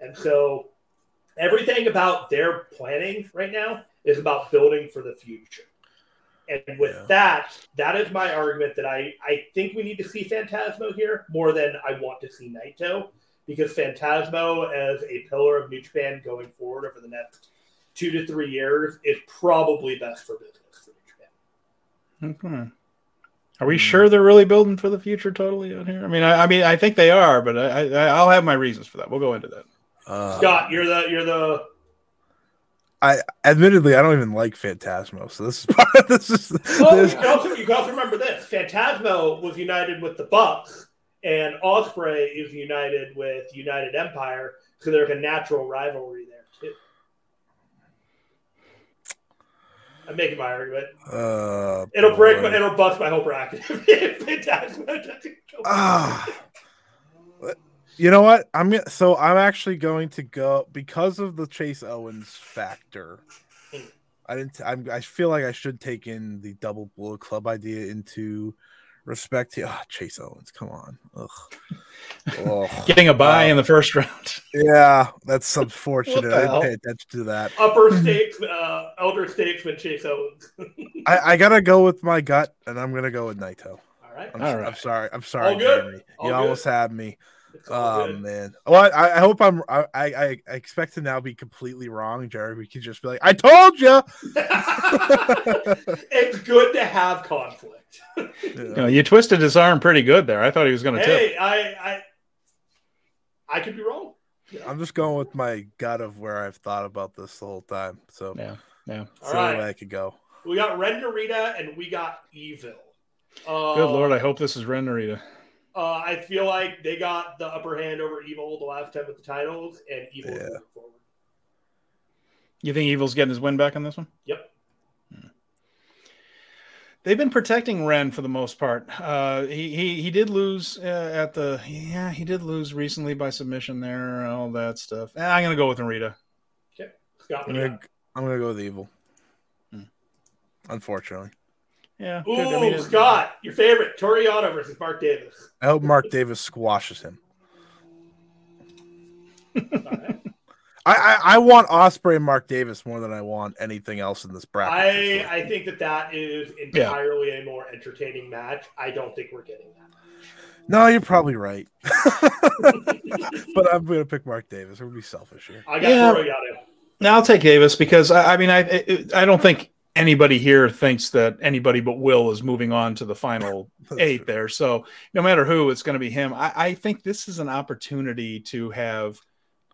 And so everything about their planning right now is about building for the future. And with Yeah. that, that is my argument that I, I think we need to see Phantasmo here more than I want to see Naito because Phantasmo as a pillar of New Japan going forward over the next two to three years is probably best for business for New Japan. Okay. Are we Hmm. sure they're really building for the future totally out here? I mean, I, I mean, I think they are, but I, I, I'll have my reasons for that. We'll go into that. Uh, Scott, you're the you're the I admittedly, I don't even like Phantasmo, so this is this is Oh, this, you can, also, you can also remember this: Phantasmo was united with the Bucks, and Ospreay is united with United Empire, so there's a natural rivalry there too. I'm making my argument. uh, It'll break boy. my, it'll bust my whole bracket Phantasmo doesn't go. Ah. You know what? I'm gonna so I'm actually going to go because of the Chase Owens factor. I didn't. I'm, I feel like I should take in the double bullet club idea into respect to ah, Chase Owens. Come on. Ugh. Ugh. Getting a buy Uh, in the first round. Yeah, that's unfortunate. I didn't pay attention to that. Upper stakes, uh, elder statesman Chase Owens. I, I gotta go with my gut, and I'm gonna go with Naito. All right, I'm, All I'm sorry. I'm sorry, All good. Jeremy. All you good. almost had me. It's Oh good. man. Well, I, I hope I'm. I, I I expect to now be completely wrong, Jerry. We could just be like, "I told you." it's good to have conflict. You, know, you twisted his arm pretty good there. I thought he was going to tip. Hey, I, I, I could be wrong. I'm just going with my gut of where I've thought about this the whole time. So Yeah, yeah. All that's the only right. way I could go. We got Ren Narita and we got Evil. Uh, Good lord, I hope this is Ren Narita. Uh, I feel like they got the upper hand over Evil the last time with the titles, and Evil Yeah. moving forward. You think Evil's getting his win back on this one? Yep. They've been protecting Ren for the most part. Uh, he, he he did lose uh, at the yeah he did lose recently by submission there all that stuff. Eh, I'm gonna go with Narita. Scott, I'm what do you gonna, I'm gonna go with evil. Hmm. Unfortunately, Yeah. Ooh, I mean, Scott, your favorite, Toru Yano versus Mark Davis. I hope Mark Davis squashes him. All right. I, I I want Ospreay and Mark Davis more than I want anything else in this bracket. I I think that that is entirely a more entertaining match. I don't think we're getting that. no, you're probably right. but I'm gonna pick Mark Davis. We're gonna be selfish here. I got Yeah. Toru Yano. Now I'll take Davis because I, I mean I I don't think anybody here thinks that anybody but Will is moving on to the final eight there. So no matter who, it's going to be him. I, I think this is an opportunity to have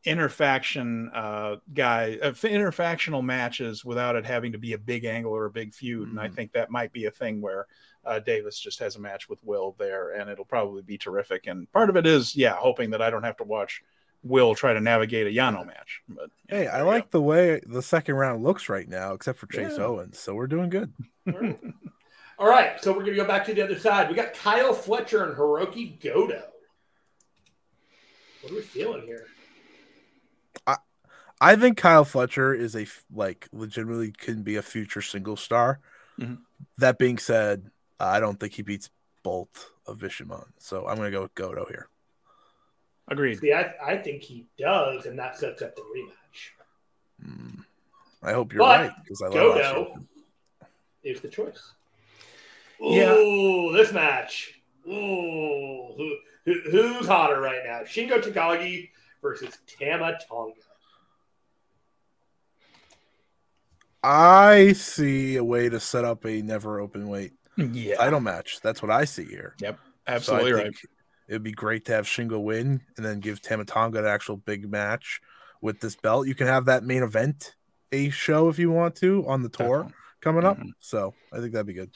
interfaction uh, guy uh, interfactional matches without it having to be a big angle or a big feud. And I Mhm. think that might be a thing where uh, Davis just has a match with Will there, and it'll probably be terrific. And part of it is, yeah, hoping that I don't have to watch Will try to navigate a Yano match. But Hey, there I you go. like the way the second round looks right now, except for Chase Yeah. Owens. So we're doing good. All right, so we're going to go back to the other side. We got Kyle Fletcher and Hiroki Goto. What are we feeling here? I think Kyle Fletcher is a like legitimately can be a future single star. Mhm. That being said, I don't think he beats both of Bishamon. So I'm gonna go with Goto here. Agreed. See, I, I think he does, and that sets up the rematch. Hmm. I hope you're But right because I love that Goto is the choice. Yeah. This match. Ooh, who, who, who's hotter right now? Shingo Takagi versus Tama Tonga. I see a way to set up a never open weight Yeah, title match. That's what I see here. Yep, absolutely So I right. Think It'd be great to have Shingo win and then give Tama Tonga an actual big match with this belt. You can have that main event a show if you want to on the tour Definitely. coming up. Mhm. So I think that'd be good.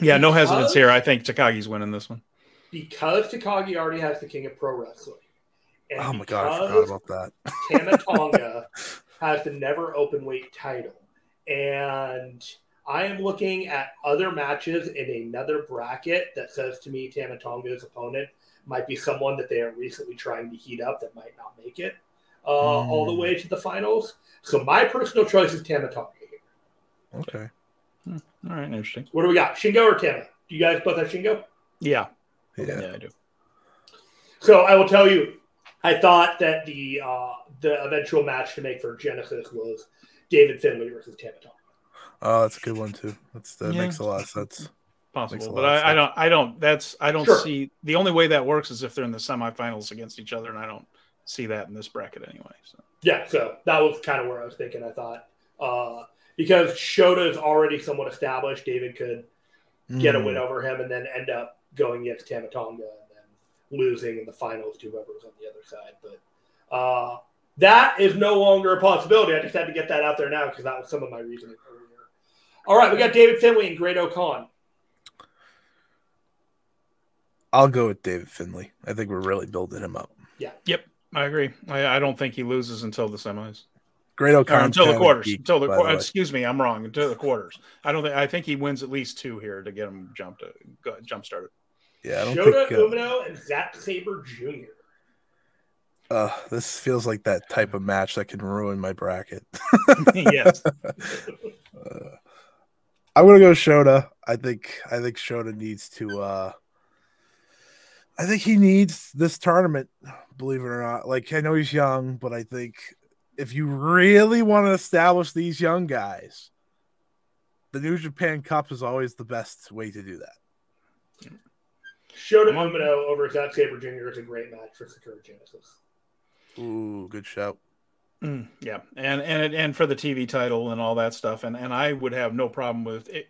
Yeah, no hesitance here. I think Takagi's winning this one. Because Takagi already has the King of Pro Wrestling. And oh my god, I forgot about that. Tama Tonga has the never open weight title. And I am looking at other matches in another bracket that says to me Tama Tonga's opponent might be someone that they are recently trying to heat up that might not make it uh, all the Mm. way to the finals. So my personal choice is Tama Tonga here. Okay. All right, interesting. What do we got? Shingo or Tama? Do you guys both have Shingo? Yeah, Yeah. yeah, I do. So I will tell you, I thought that the uh, the eventual match to make for Genesis was David Finlay versus Tama Tonga. Oh, that's a good one too. That's that Yeah. makes a lot of sense. Makes possible, but I, I don't. I don't. That's. I don't Sure. see the only way that works is if they're in the semifinals against each other, and I don't see that in this bracket anyway. So Yeah, so that was kind of where I was thinking. I thought uh, because Shota is already somewhat established, David could get a Mm. win over him and then end up going against Tama Tonga and then losing in the finals to whoever was on the other side. But uh, that is no longer a possibility. I just had to get that out there now because that was some of my reasoning earlier. All right, we got David Finlay and Great-O-Khan. I'll go with David Finlay. I think we're really building him up. Yeah. Yep. I agree. I, I don't think he loses until the semis. Great O'Connor until the quarters. until the, by qu- way. excuse me, I'm wrong. Until the quarters. I don't think. I think he wins at least two here to get him jumped. Go, jump started. Yeah, I don't Shota think uh, Umino and Zack Sabre Jr. uh, this feels like that type of match that can ruin my bracket. yes. Uh, I'm gonna go Shota. I think I think Shota needs to. uh I think he needs this tournament. Believe it or not, like I know he's young, but I think if you really want to establish these young guys, the New Japan Cup is always the best way to do that. Shota I'm on- Umino over Zack Sabre Jr. is a great match for Sakura Genesis. Ooh, good shout. Mm, yeah, and and and for the TV title and all that stuff, and and I would have no problem with it.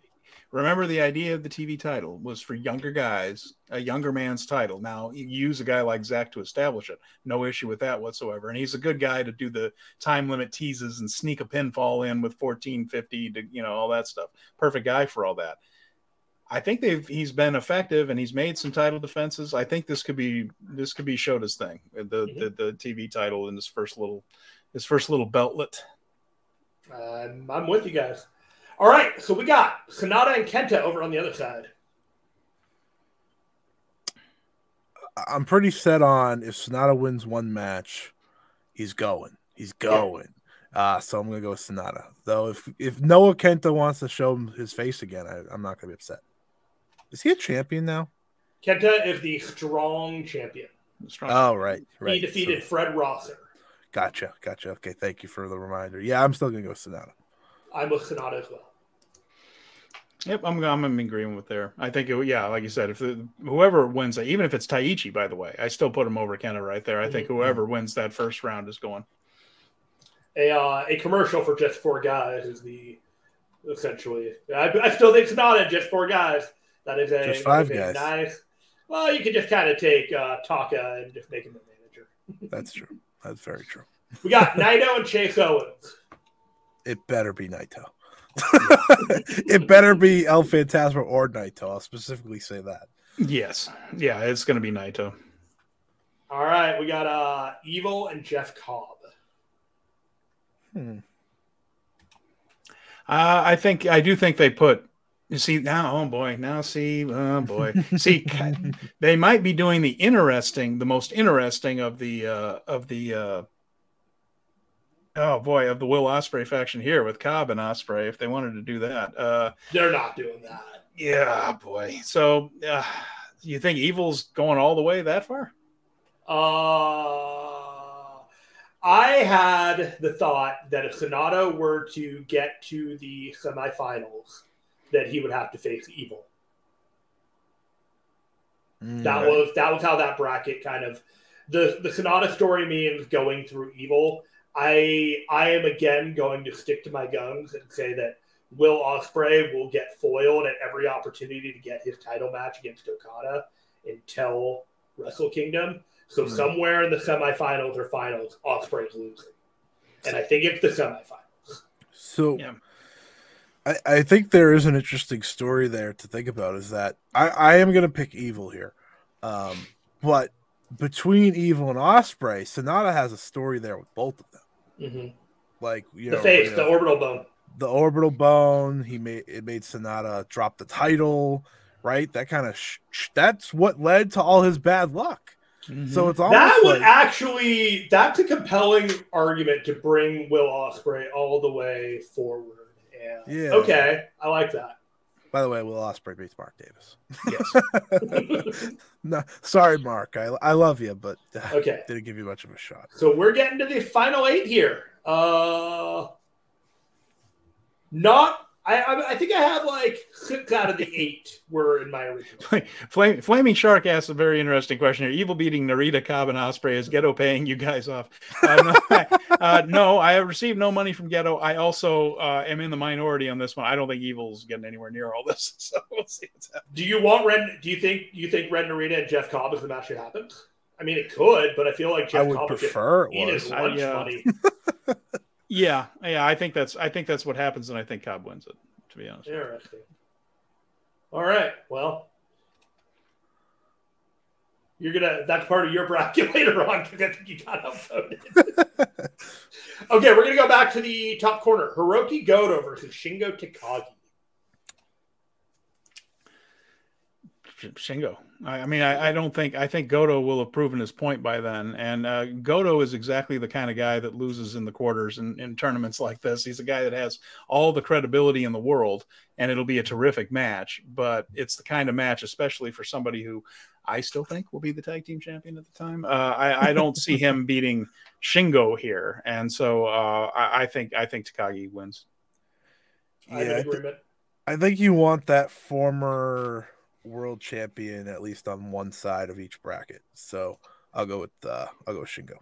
Remember, the idea of the TV title was for younger guys, a younger man's title. Now you use a guy like Zach to establish it, no issue with that whatsoever. And he's a good guy to do the time limit teases and sneak a pinfall in with fourteen fifty to you know all that stuff. Perfect guy for all that. I think they've he's been effective and he's made some title defenses. I think this could be this could be Shota's thing, the the, the TV title in his first little his first little beltlet. Um, I'm with you guys. All right, so we got Sanada and Kenta over on the other side. I- I'm pretty set on if Sanada wins one match, he's going. He's going. Uh, so I'm gonna go with Sanada. Though if if Noah Kenta wants to show him his face again, I, I'm not gonna be upset. Is he a champion now? Kenta is the strong champion. Strong. Oh right, right. He defeated So- Fred Rosser. gotcha, gotcha. Okay, thank you for the reminder. Yeah, I'm still gonna go Sanada. I'm with Sanada as well. Yep, I'm I'm in agreement with there. I think it, yeah, like you said, if the, whoever wins, even if it's Taichi, by the way, I still put him over Kenta right there. I think Mhm. whoever wins that first round is going. A uh, a commercial for just four guys is the essentially. I, I still think Sanada just four guys. That is a, Just five a guys. Nice. Well, you could just kind of take uh, Taka and just make him the manager. That's true. That's very true. We got Naito and Chase Owens. It better be Naito. it better be El Phantasmo or Naito. I'll specifically say that. Yes, yeah, it's going to be Naito. All right, we got uh, Evil and Jeff Cobb. Hmm. Uh, I think I do think they put. You see now, oh boy, now see, oh boy, see, they might be doing the interesting, the most interesting of the uh, of the. Uh, oh boy, of the Will Ospreay faction here with Cobb and Ospreay, if they wanted to do that. Uh, They're not doing that. yeah, boy. So, uh, you think Evil's going all the way that far? Uh, I had the thought that if Sanada were to get to the semifinals, that he would have to face Evil. Mm. That was that was how that bracket kind of the the Sanada story means going through Evil. I I am again going to stick to my guns and say that Will Ospreay will get foiled at every opportunity to get his title match against Okada until Wrestle Kingdom. So Hmm. somewhere in the semifinals or finals, Ospreay's losing, and I think it's the semifinals. So Yeah. I, I think there is an interesting story there to think about is that I, I am gonna pick evil here. Um, but between evil and Ospreay, Sanada has a story there with both of them. Hmm Like you The know, face, you the orbital bone. the orbital bone, he made it made Sanada drop the title, right? That kind of sh- sh- that's what led to all his bad luck. So it's almost That would like, actually that's a compelling argument to bring Will Ospreay all the way forward. And Yeah. okay, I like that. By the way, Will Ospreay beats Mark Davis. yes. no, sorry, Mark. I I love you, but uh, Okay. didn't give you much of a shot. So we're getting to the final eight here. Uh not I, I, I think I have like six out of the eight were in my original. Flame, Flaming Shark asked a very interesting question here. Evil beating Narita, Cobb, and Ospreay. Is Gedo paying you guys off? Uh, no, uh, no, I have received no money from Gedo. I also uh, am in the minority on this one. I don't think Evil's getting anywhere near all this. So we'll see what's happening. Do you want Ren? Do you think you think Ren Narita and Jeff Cobb is the match that happens? I mean, it could, but I feel like Jeff I would Cobb prefer it eat was. his I, lunch uh, money. Yeah, yeah, I think that's I think that's what happens, and I think Cobb wins it. To be honest, Interesting. All right. Well, you're gonna. That's part of your bracket later on because I think you got outvoted. okay, we're gonna go back to the top corner. Hiroki Goto versus Shingo Takagi. Shingo. I, I mean, I, I don't think I think Goto will have proven his point by then. And uh, Goto is exactly the kind of guy that loses in the quarters in, in tournaments like this. He's a guy that has all the credibility in the world, and it'll be a terrific match. But it's the kind of match, especially for somebody who I still think will be the tag team champion at the time. Uh, I, I don't see him beating Shingo here, and so uh, I, I think I think Takagi wins. Yeah, I, th- I think you want that former world champion at least on one side of each bracket. So I'll go with uh, I'll go with Shingo.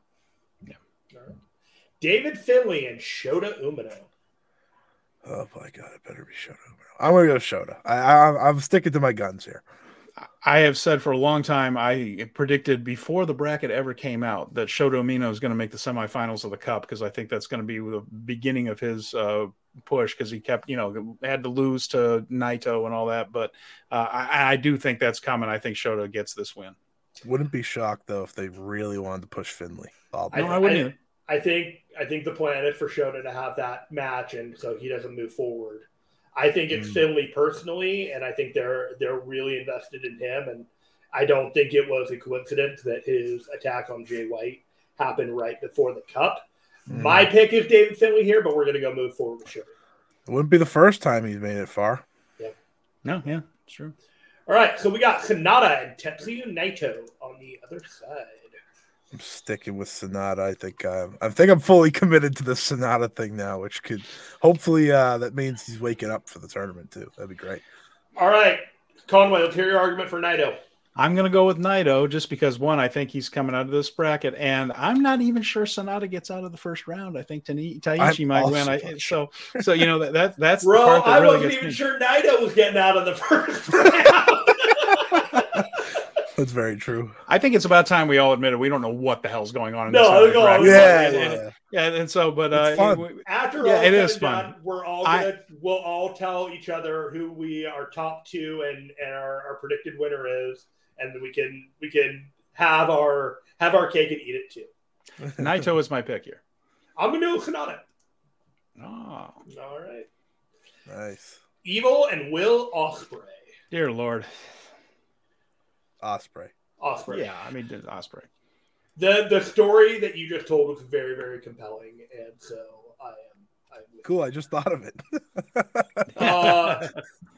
All right. David Finlay and Shota Umino. Oh my god, it better be Shota. I'm gonna go Shota. I, I I'm sticking to my guns here. I have said for a long time, I predicted before the bracket ever came out that Shota Umino is going to make the semifinals of the Cup because I think that's going to be the beginning of his uh, push because he kept, you know, had to lose to Naito and all that. But uh, I, I do think that's coming. I think Shota gets this win. Wouldn't be shocked though if they really wanted to push Finlay. I'll No, I, wouldn't either. I think I think the plan is for Shota to have that match, and so he doesn't move forward. I think it's Mm. Finlay personally, and I think they're they're really invested in him, and I don't think it was a coincidence that his attack on Jay White happened right before the Cup. Mm. My pick is David Finlay here, but we're going to go move forward with Shota. It wouldn't be the first time he's made it far. Yeah. No, yeah, it's true. All right, so we got Sanada and Tetsuya Naito on the other side. I'm sticking with Sanada. I think um, I think I'm fully committed to the Sanada thing now, which could hopefully uh, that means he's waking up for the tournament too. That'd be great. All right, Conway, let's hear your argument for Naito. I'm going to go with Naito just because one, I think he's coming out of this bracket, and I'm not even sure Sanada gets out of the first round. I think Tani- Taichi might win. I, so, so you know that, that that's the Bro, part that I really wasn't even me. sure Naito was getting out of the first round. That's very true. I think it's about time we all admitted we don't know what the hell's going on. In No, this I side of think the all- bracket. Yeah, and, yeah. and- yeah, and so, but It's uh, fun. we- After Yeah, all it said is and fun. done, we're all I- gonna we'll all tell each other who we our top two and and our, our predicted winner is, and then we can we can have our have our cake and eat it too. Naito is my pick here. I'm gonna do Sanada. Oh, All right, Nice. Evil and Will Ospreay. dear Lord. Ospreay. Ospreay. Yeah, I mean Ospreay. The the story that you just told was very very compelling, and so I am. I'm with Cool. I just thought of it. Uh,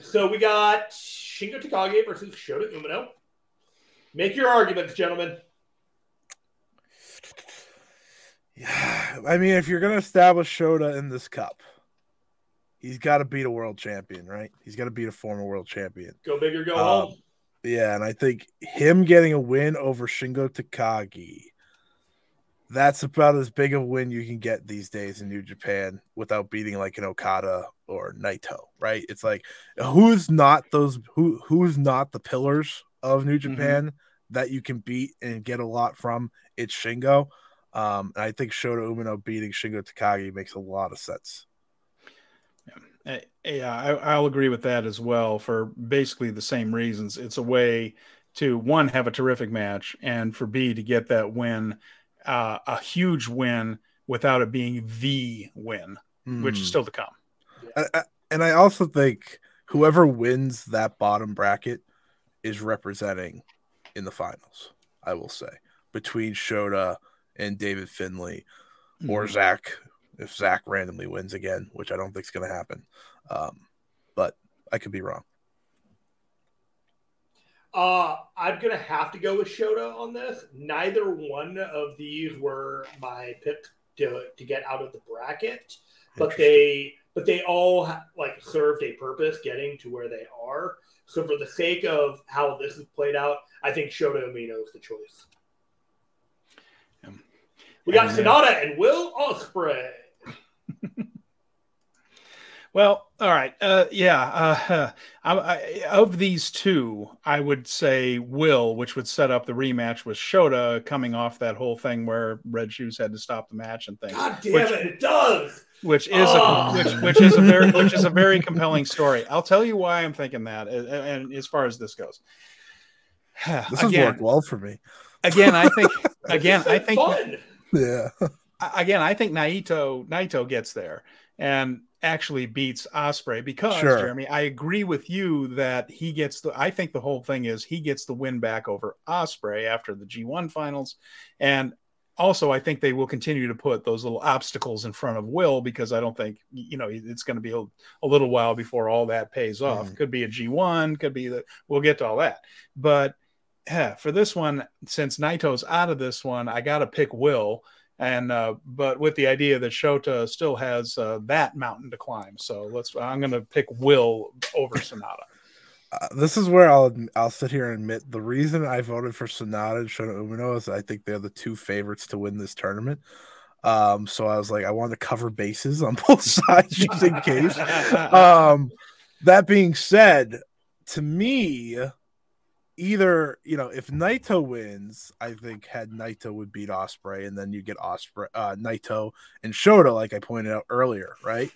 so we got Shingo Takagi versus Shota Umino. Make your arguments, gentlemen. yeah. I mean, if you're gonna establish Shota in this cup, he's got to beat a world champion, right? He's got to beat a former world champion. Go big or go Um, home. Yeah, and I think him getting a win over Shingo Takagi, that's about as big of a win you can get these days in New Japan without beating like an Okada or Naito, right? It's like who's not those who who's not the pillars of New Japan that you can beat and get a lot from? It's Shingo. Um, and I think Shota Umino beating Shingo Takagi makes a lot of sense. Uh, Yeah, I, I'll agree with that as well for basically the same reasons. It's a way to one have a terrific match, and for B to get that win, uh, a huge win without it being the win, which Hmm. is still to come. I- I- and I also think whoever wins that bottom bracket is representing in the finals. I will say between Shota and David Finlay or Mhm. Zach, if Zach randomly wins again, which I don't think is going to happen. Um, but I could be wrong. Uh, I'm gonna have to go with Shota on this. Neither one of these were my pick to to get out of the bracket, but they but they all like served a purpose getting to where they are. So for the sake of how this is played out, I think Shota Umino is the choice. We got and, Sanada and Will Osprey. Well, all right. Uh, yeah. Uh, I, I, of these two, I would say Will, which would set up the rematch with Shota coming off that whole thing where Red Shoes had to stop the match and things. God damn which, it, it does. Which is oh. a which, which is a very which is a very compelling story. I'll tell you why I'm thinking that. And, and as far as this goes, this has worked well for me. Again, I think. Again, I think. Fun. Yeah. Again, I think Naito Naito gets there, and actually beats Ospreay because sure. Jeremy, I agree with you that he gets the. I think the whole thing is he gets the win back over Ospreay after the G1 finals, and also I think they will continue to put those little obstacles in front of Will because I don't think you know it's going to be a, a, little while before all that pays off. Mm. Could be a G1, could be the. We'll get to all that, but. Yeah, for this one, since Naito's out of this one, I got to pick Will and uh, but with the idea that Shota still has uh, that mountain to climb. So let's. I'm going to pick Will over Sanada. Uh, this is where I'll I'll sit here and admit the reason I voted for Sanada and Shota Umino is I think they're the two favorites to win this tournament. Um, so I was like, I wanted to cover bases on both sides just in case. Um, that being said, to me, either you know if Naito wins, I think had Naito would beat Ospreay, and then you get Ospreay, uh, Naito and Shota, like I pointed out earlier, right?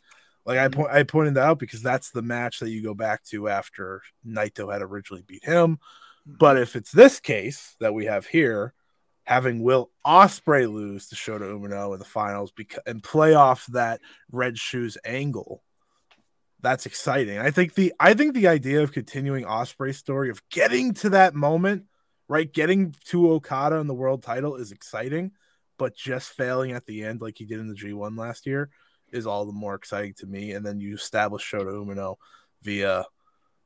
Like I I pointed that out because that's the match that you go back to after Naito had originally beat him. But if it's this case that we have here, having Will Ospreay lose to Shota Umino in the finals and play off that red shoes angle, that's exciting. I think the I think the idea of continuing Ospreay's story of getting to that moment, right, getting to Okada in the world title is exciting, but just failing at the end like he did in the G1 last year is all the more exciting to me. And then you establish Shota Umino via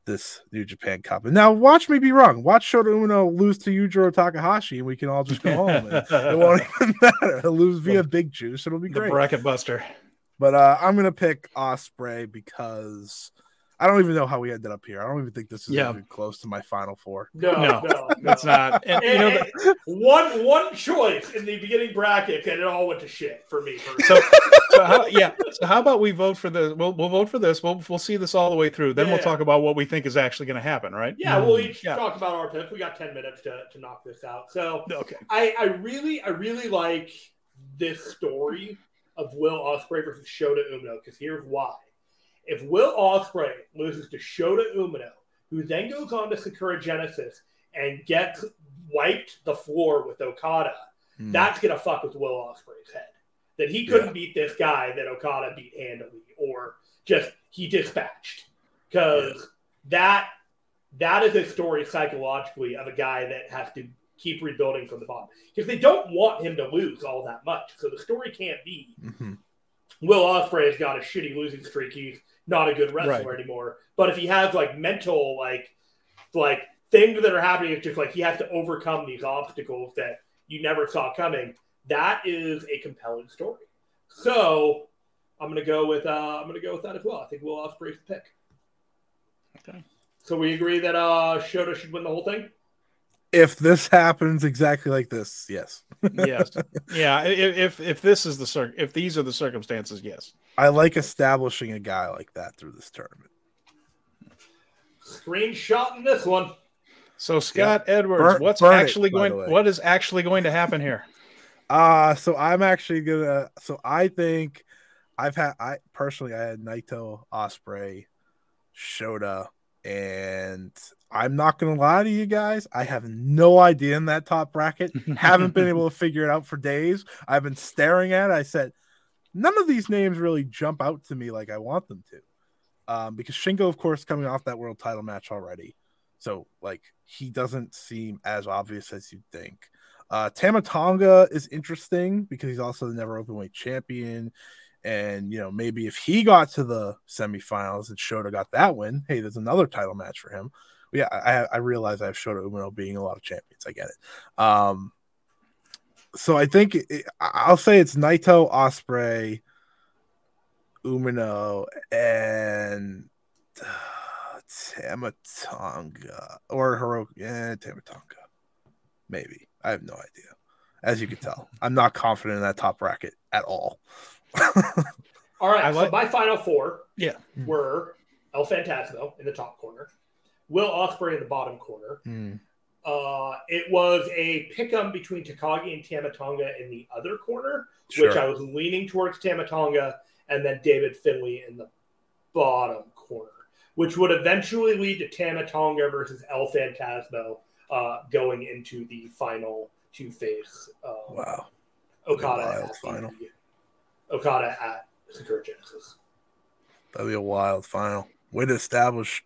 this New Japan Cup. And now watch me be wrong. Watch Shota Umino lose to Yujiro Takahashi, and we can all just go home. it won't even matter. He'll lose via Big Juice. It'll be great. The bracket buster. But uh, I'm gonna pick Ospreay because I don't even know how we ended up here. I don't even think this is yeah. even close to my final four. No, no, no, it's not. And, you know, the... one one choice in the beginning bracket, and it all went to shit for me. So, so how, yeah. So how about we vote for the? We'll we'll vote for this. We'll we'll see this all the way through. Then yeah. we'll talk about what we think is actually going to happen. Right? Yeah, we'll mm. each yeah. talk about our picks. We got ten minutes to to knock this out. So okay, I I really I really like this story of Will Ospreay versus Shota Umino because here's why. If Will Ospreay loses to Shota Umino, who then goes on to Sakura Genesis and gets wiped the floor with Okada, mm. that's gonna fuck with Will Ospreay's head. That he couldn't yeah. beat this guy that Okada beat handily, or just he dispatched. Because yeah. that that is a story psychologically of a guy that has to keep rebuilding from the bottom because they don't want him to lose all that much. So the story can't be mm-hmm. Will Ospreay has got a shitty losing streak. He's not a good wrestler right. anymore. But if he has like mental like like things that are happening, it's just like he has to overcome these obstacles that you never saw coming. That is a compelling story. So I'm gonna go with uh, I'm gonna go with that as well. I think Will Ospreay's the pick. Okay. So we agree that uh Shota should win the whole thing if this happens exactly like this, yes. Yes. Yeah. If if this is the cir- if these are the circumstances, yes. I like establishing a guy like that through this tournament. Screenshot in this one. So Scott yeah. Edwards, burn, what's burn actually it, going what is actually going to happen here? Uh so I'm actually gonna so I think I've had I personally I had Naito, Ospreay, Shota, and I'm not gonna lie to you guys, I have no idea in that top bracket. Haven't been able to figure it out for days. I've been staring at it. I said, none of these names really jump out to me like I want them to. Um, because Shingo, of course, coming off that world title match already. So, like, he doesn't seem as obvious as you'd think. Uh, Tama Tonga is interesting because he's also the never open weight champion. And you know, maybe if he got to the semifinals and Shota got that win, hey, there's another title match for him. But yeah, I, I realize I have Shota Umino being a lot of champions. I get it. Um, so I think it, I'll say it's Naito, Ospreay, Umino and uh, Tama Tonga or Hiroki. Yeah, Tama Tonga. Maybe. I have no idea. As you can tell, I'm not confident in that top bracket at all. All right, I so like- my final four Yeah. were El Phantasmo in the top corner, Will Ospreay in the bottom corner. Hmm. Uh, it was a pick'em between Takagi and Tama Tonga in the other corner, Sure. which I was leaning towards Tama Tonga, and then David Finlay in the bottom corner, which would eventually lead to Tama Tonga versus El Phantasmo uh, going into the final two phase. Um, wow. Okada Wild at final. The- Okada at Sakura Genesis. That'd be a wild final. Way to establish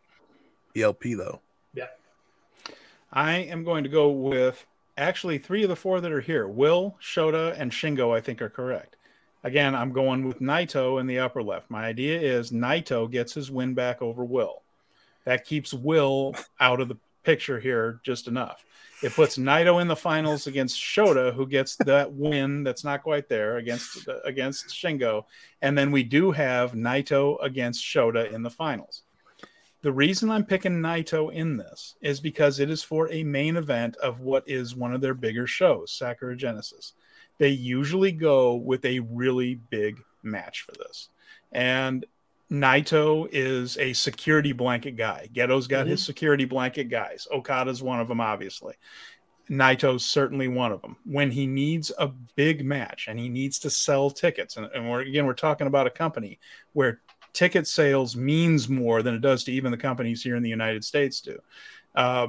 ELP though. Yeah. I am going to go with actually three of the four that are here. Will, Shota, and Shingo, I think, are correct. Again, I'm going with Naito in the upper left. My idea is Naito gets his win back over Will. That keeps Will out of the picture here just enough. It puts Naito in the finals against Shota, who gets that win that's not quite there against against Shingo, and then we do have Naito against Shota in the finals. The reason I'm picking Naito in this is because it is for a main event of what is one of their bigger shows, Sakura Genesis. They usually go with a really big match for this. And Naito is a security blanket guy. Gedo's got his security blanket guys. Okada's one of them, obviously. Naito's certainly one of them. When he needs a big match and he needs to sell tickets, and, and we're again we're talking about a company where ticket sales means more than it does to even the companies here in the United States do. Uh,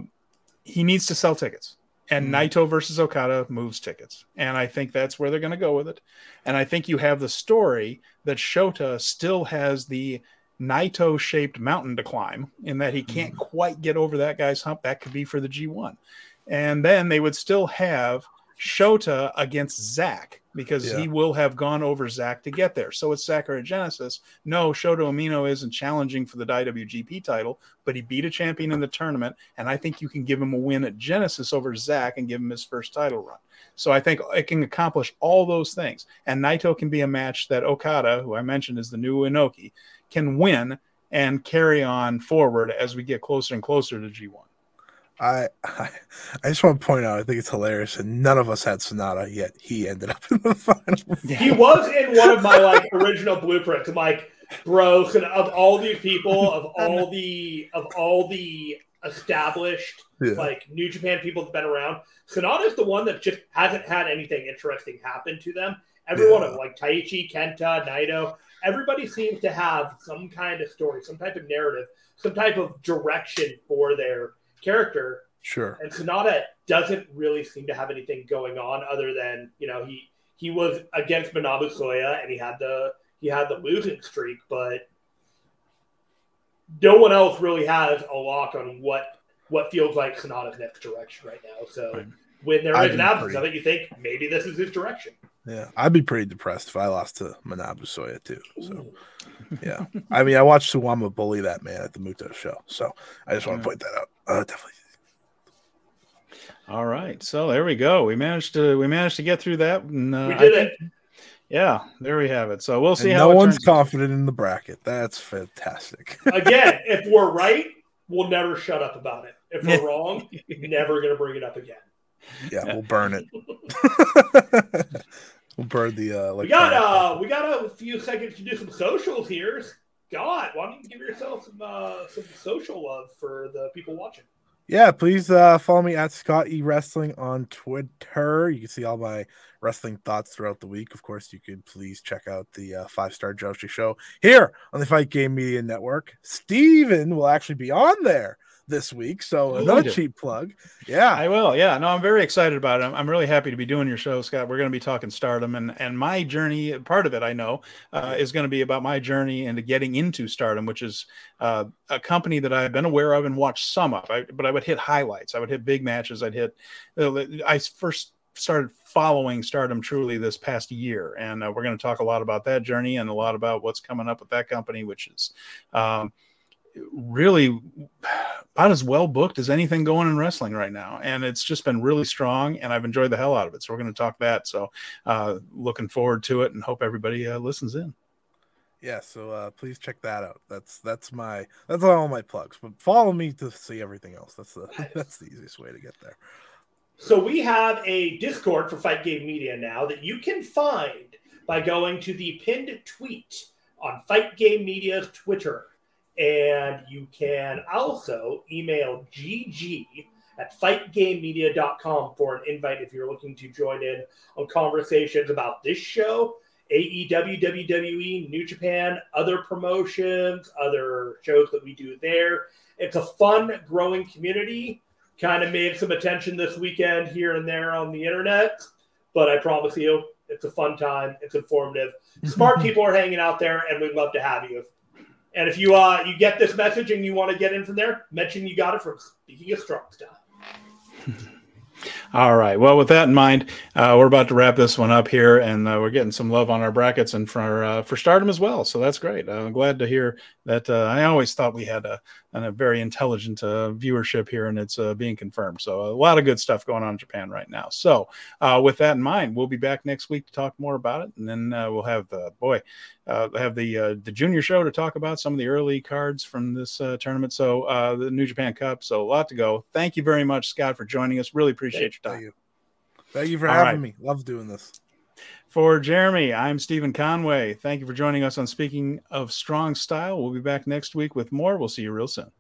he needs to sell tickets. And hmm. Naito versus Okada moves tickets. And I think that's where they're going to go with it. And I think you have the story that Shota still has the Naito shaped mountain to climb in that he can't hmm. quite get over that guy's hump. That could be for the G1. And then they would still have Shota against Zack because Yeah. he will have gone over Zack to get there. So it's Sakura Genesis. No, Shota Umino isn't challenging for the IWGP title, but he beat a champion in the tournament. And I think you can give him a win at Genesis over Zack and give him his first title run. So I think it can accomplish all those things. And Naito can be a match that Okada, who I mentioned is the new Inoki, can win and carry on forward as we get closer and closer to G1. I, I I just want to point out I think it's hilarious and none of us had Sanada yet he ended up in the final. He was in one of my like original blueprints. I'm like, bro, could- of all these people, of um, all the of all the established Yeah. like New Japan people that've been around, Sanada's the one that just hasn't had anything interesting happen to them. Every one of them, like Taichi, Kenta, Naito, everybody seems to have some kind of story, some type of narrative, some type of direction for their character. Sure. And Sanada doesn't really seem to have anything going on other than you know he he was against Manabu Soya and he had the he had the losing streak, but no one else really has a lock on what what feels like Sanada's next direction right now. So Right. when there is I'd is an be absence pretty- of it, you think maybe this is his direction. Yeah. I'd be pretty depressed if I lost to Manabu Soya too. So yeah. I mean I watched Suwama bully that man at the Muto show. So I just want Yeah. to point that out. Uh, definitely. All right, so there we go. We managed to we managed to get through that. And, uh, we I did think- it. Yeah, there we have it. So we'll see And how no it one's turns out. confident in the bracket. That's fantastic. Again, if we're right, we'll never shut up about it. If we're wrong, never gonna bring it up again. yeah, we'll burn it. we'll burn the uh We got uh we got a few seconds to do some socials here. God, why don't you give yourself some uh some social love for the people watching? Yeah, please uh, follow me at Scott E Wrestling on Twitter. You can see all my wrestling thoughts throughout the week. Of course, you can please check out the uh, Five Star Joshi Show here on the Fight Game Media Network. Steven will actually be on there this week, so Oh, another cheap plug. Yeah, I will. Yeah. No, I'm very excited about it. I'm, I'm really happy to be doing your show, Scott. We're going to be talking stardom and, and my journey. Part of it, I know, uh, is going to be about my journey into getting into stardom, which is uh, a company that I've been aware of and watched some of. I, but I would hit highlights. I would hit big matches. I'd hit. uh, I first started following stardom truly this past year. And uh, we're going to talk a lot about that journey and a lot about what's coming up with that company, which is. Um, really about as well booked as anything going in wrestling right now and it's just been really strong and i've enjoyed the hell out of it so we're going to talk that so uh looking forward to it and hope everybody uh, listens in Yeah, so uh, please check that out. That's that's my that's all my plugs. But follow me to see everything else. That's the that's the easiest way to get there. So we have a Discord for Fight Game Media now that you can find by going to the pinned tweet on Fight Game Media's Twitter. And you can also email GG at fightgamemedia.com for an invite if you're looking to join in on conversations about this show, AEW, WWE, New Japan, other promotions, other shows that we do there. It's a fun, growing community. Kind of made some attention this weekend here and there on the internet, but I promise you, it's a fun time. It's informative. Smart people are hanging out there, and we'd love to have you. And if you uh you get this message and you want to get in from there, mention you got it from Speaking of Strong Style. All right. Well, with that in mind, uh, we're about to wrap this one up here, and uh, we're getting some love on our brackets and for uh, for Stardom as well. So that's great. I'm glad to hear that. Uh, I always thought we had a, a very intelligent uh, viewership here, and it's uh, being confirmed. So a lot of good stuff going on in Japan right now. So uh, with that in mind, we'll be back next week to talk more about it, and then uh, we'll have the boy uh, have the the junior show to talk about some of the early cards from this tournament. So the New Japan Cup. So a lot to go. Thank you very much, Scott, for joining us. Really appreciate your time. Thank you. Thank you for All having right. me. Love doing this. For Jeremy, I'm Steven Conway. Thank you for joining us on Speaking of Strong Style. We'll be back next week with more. We'll see you real soon.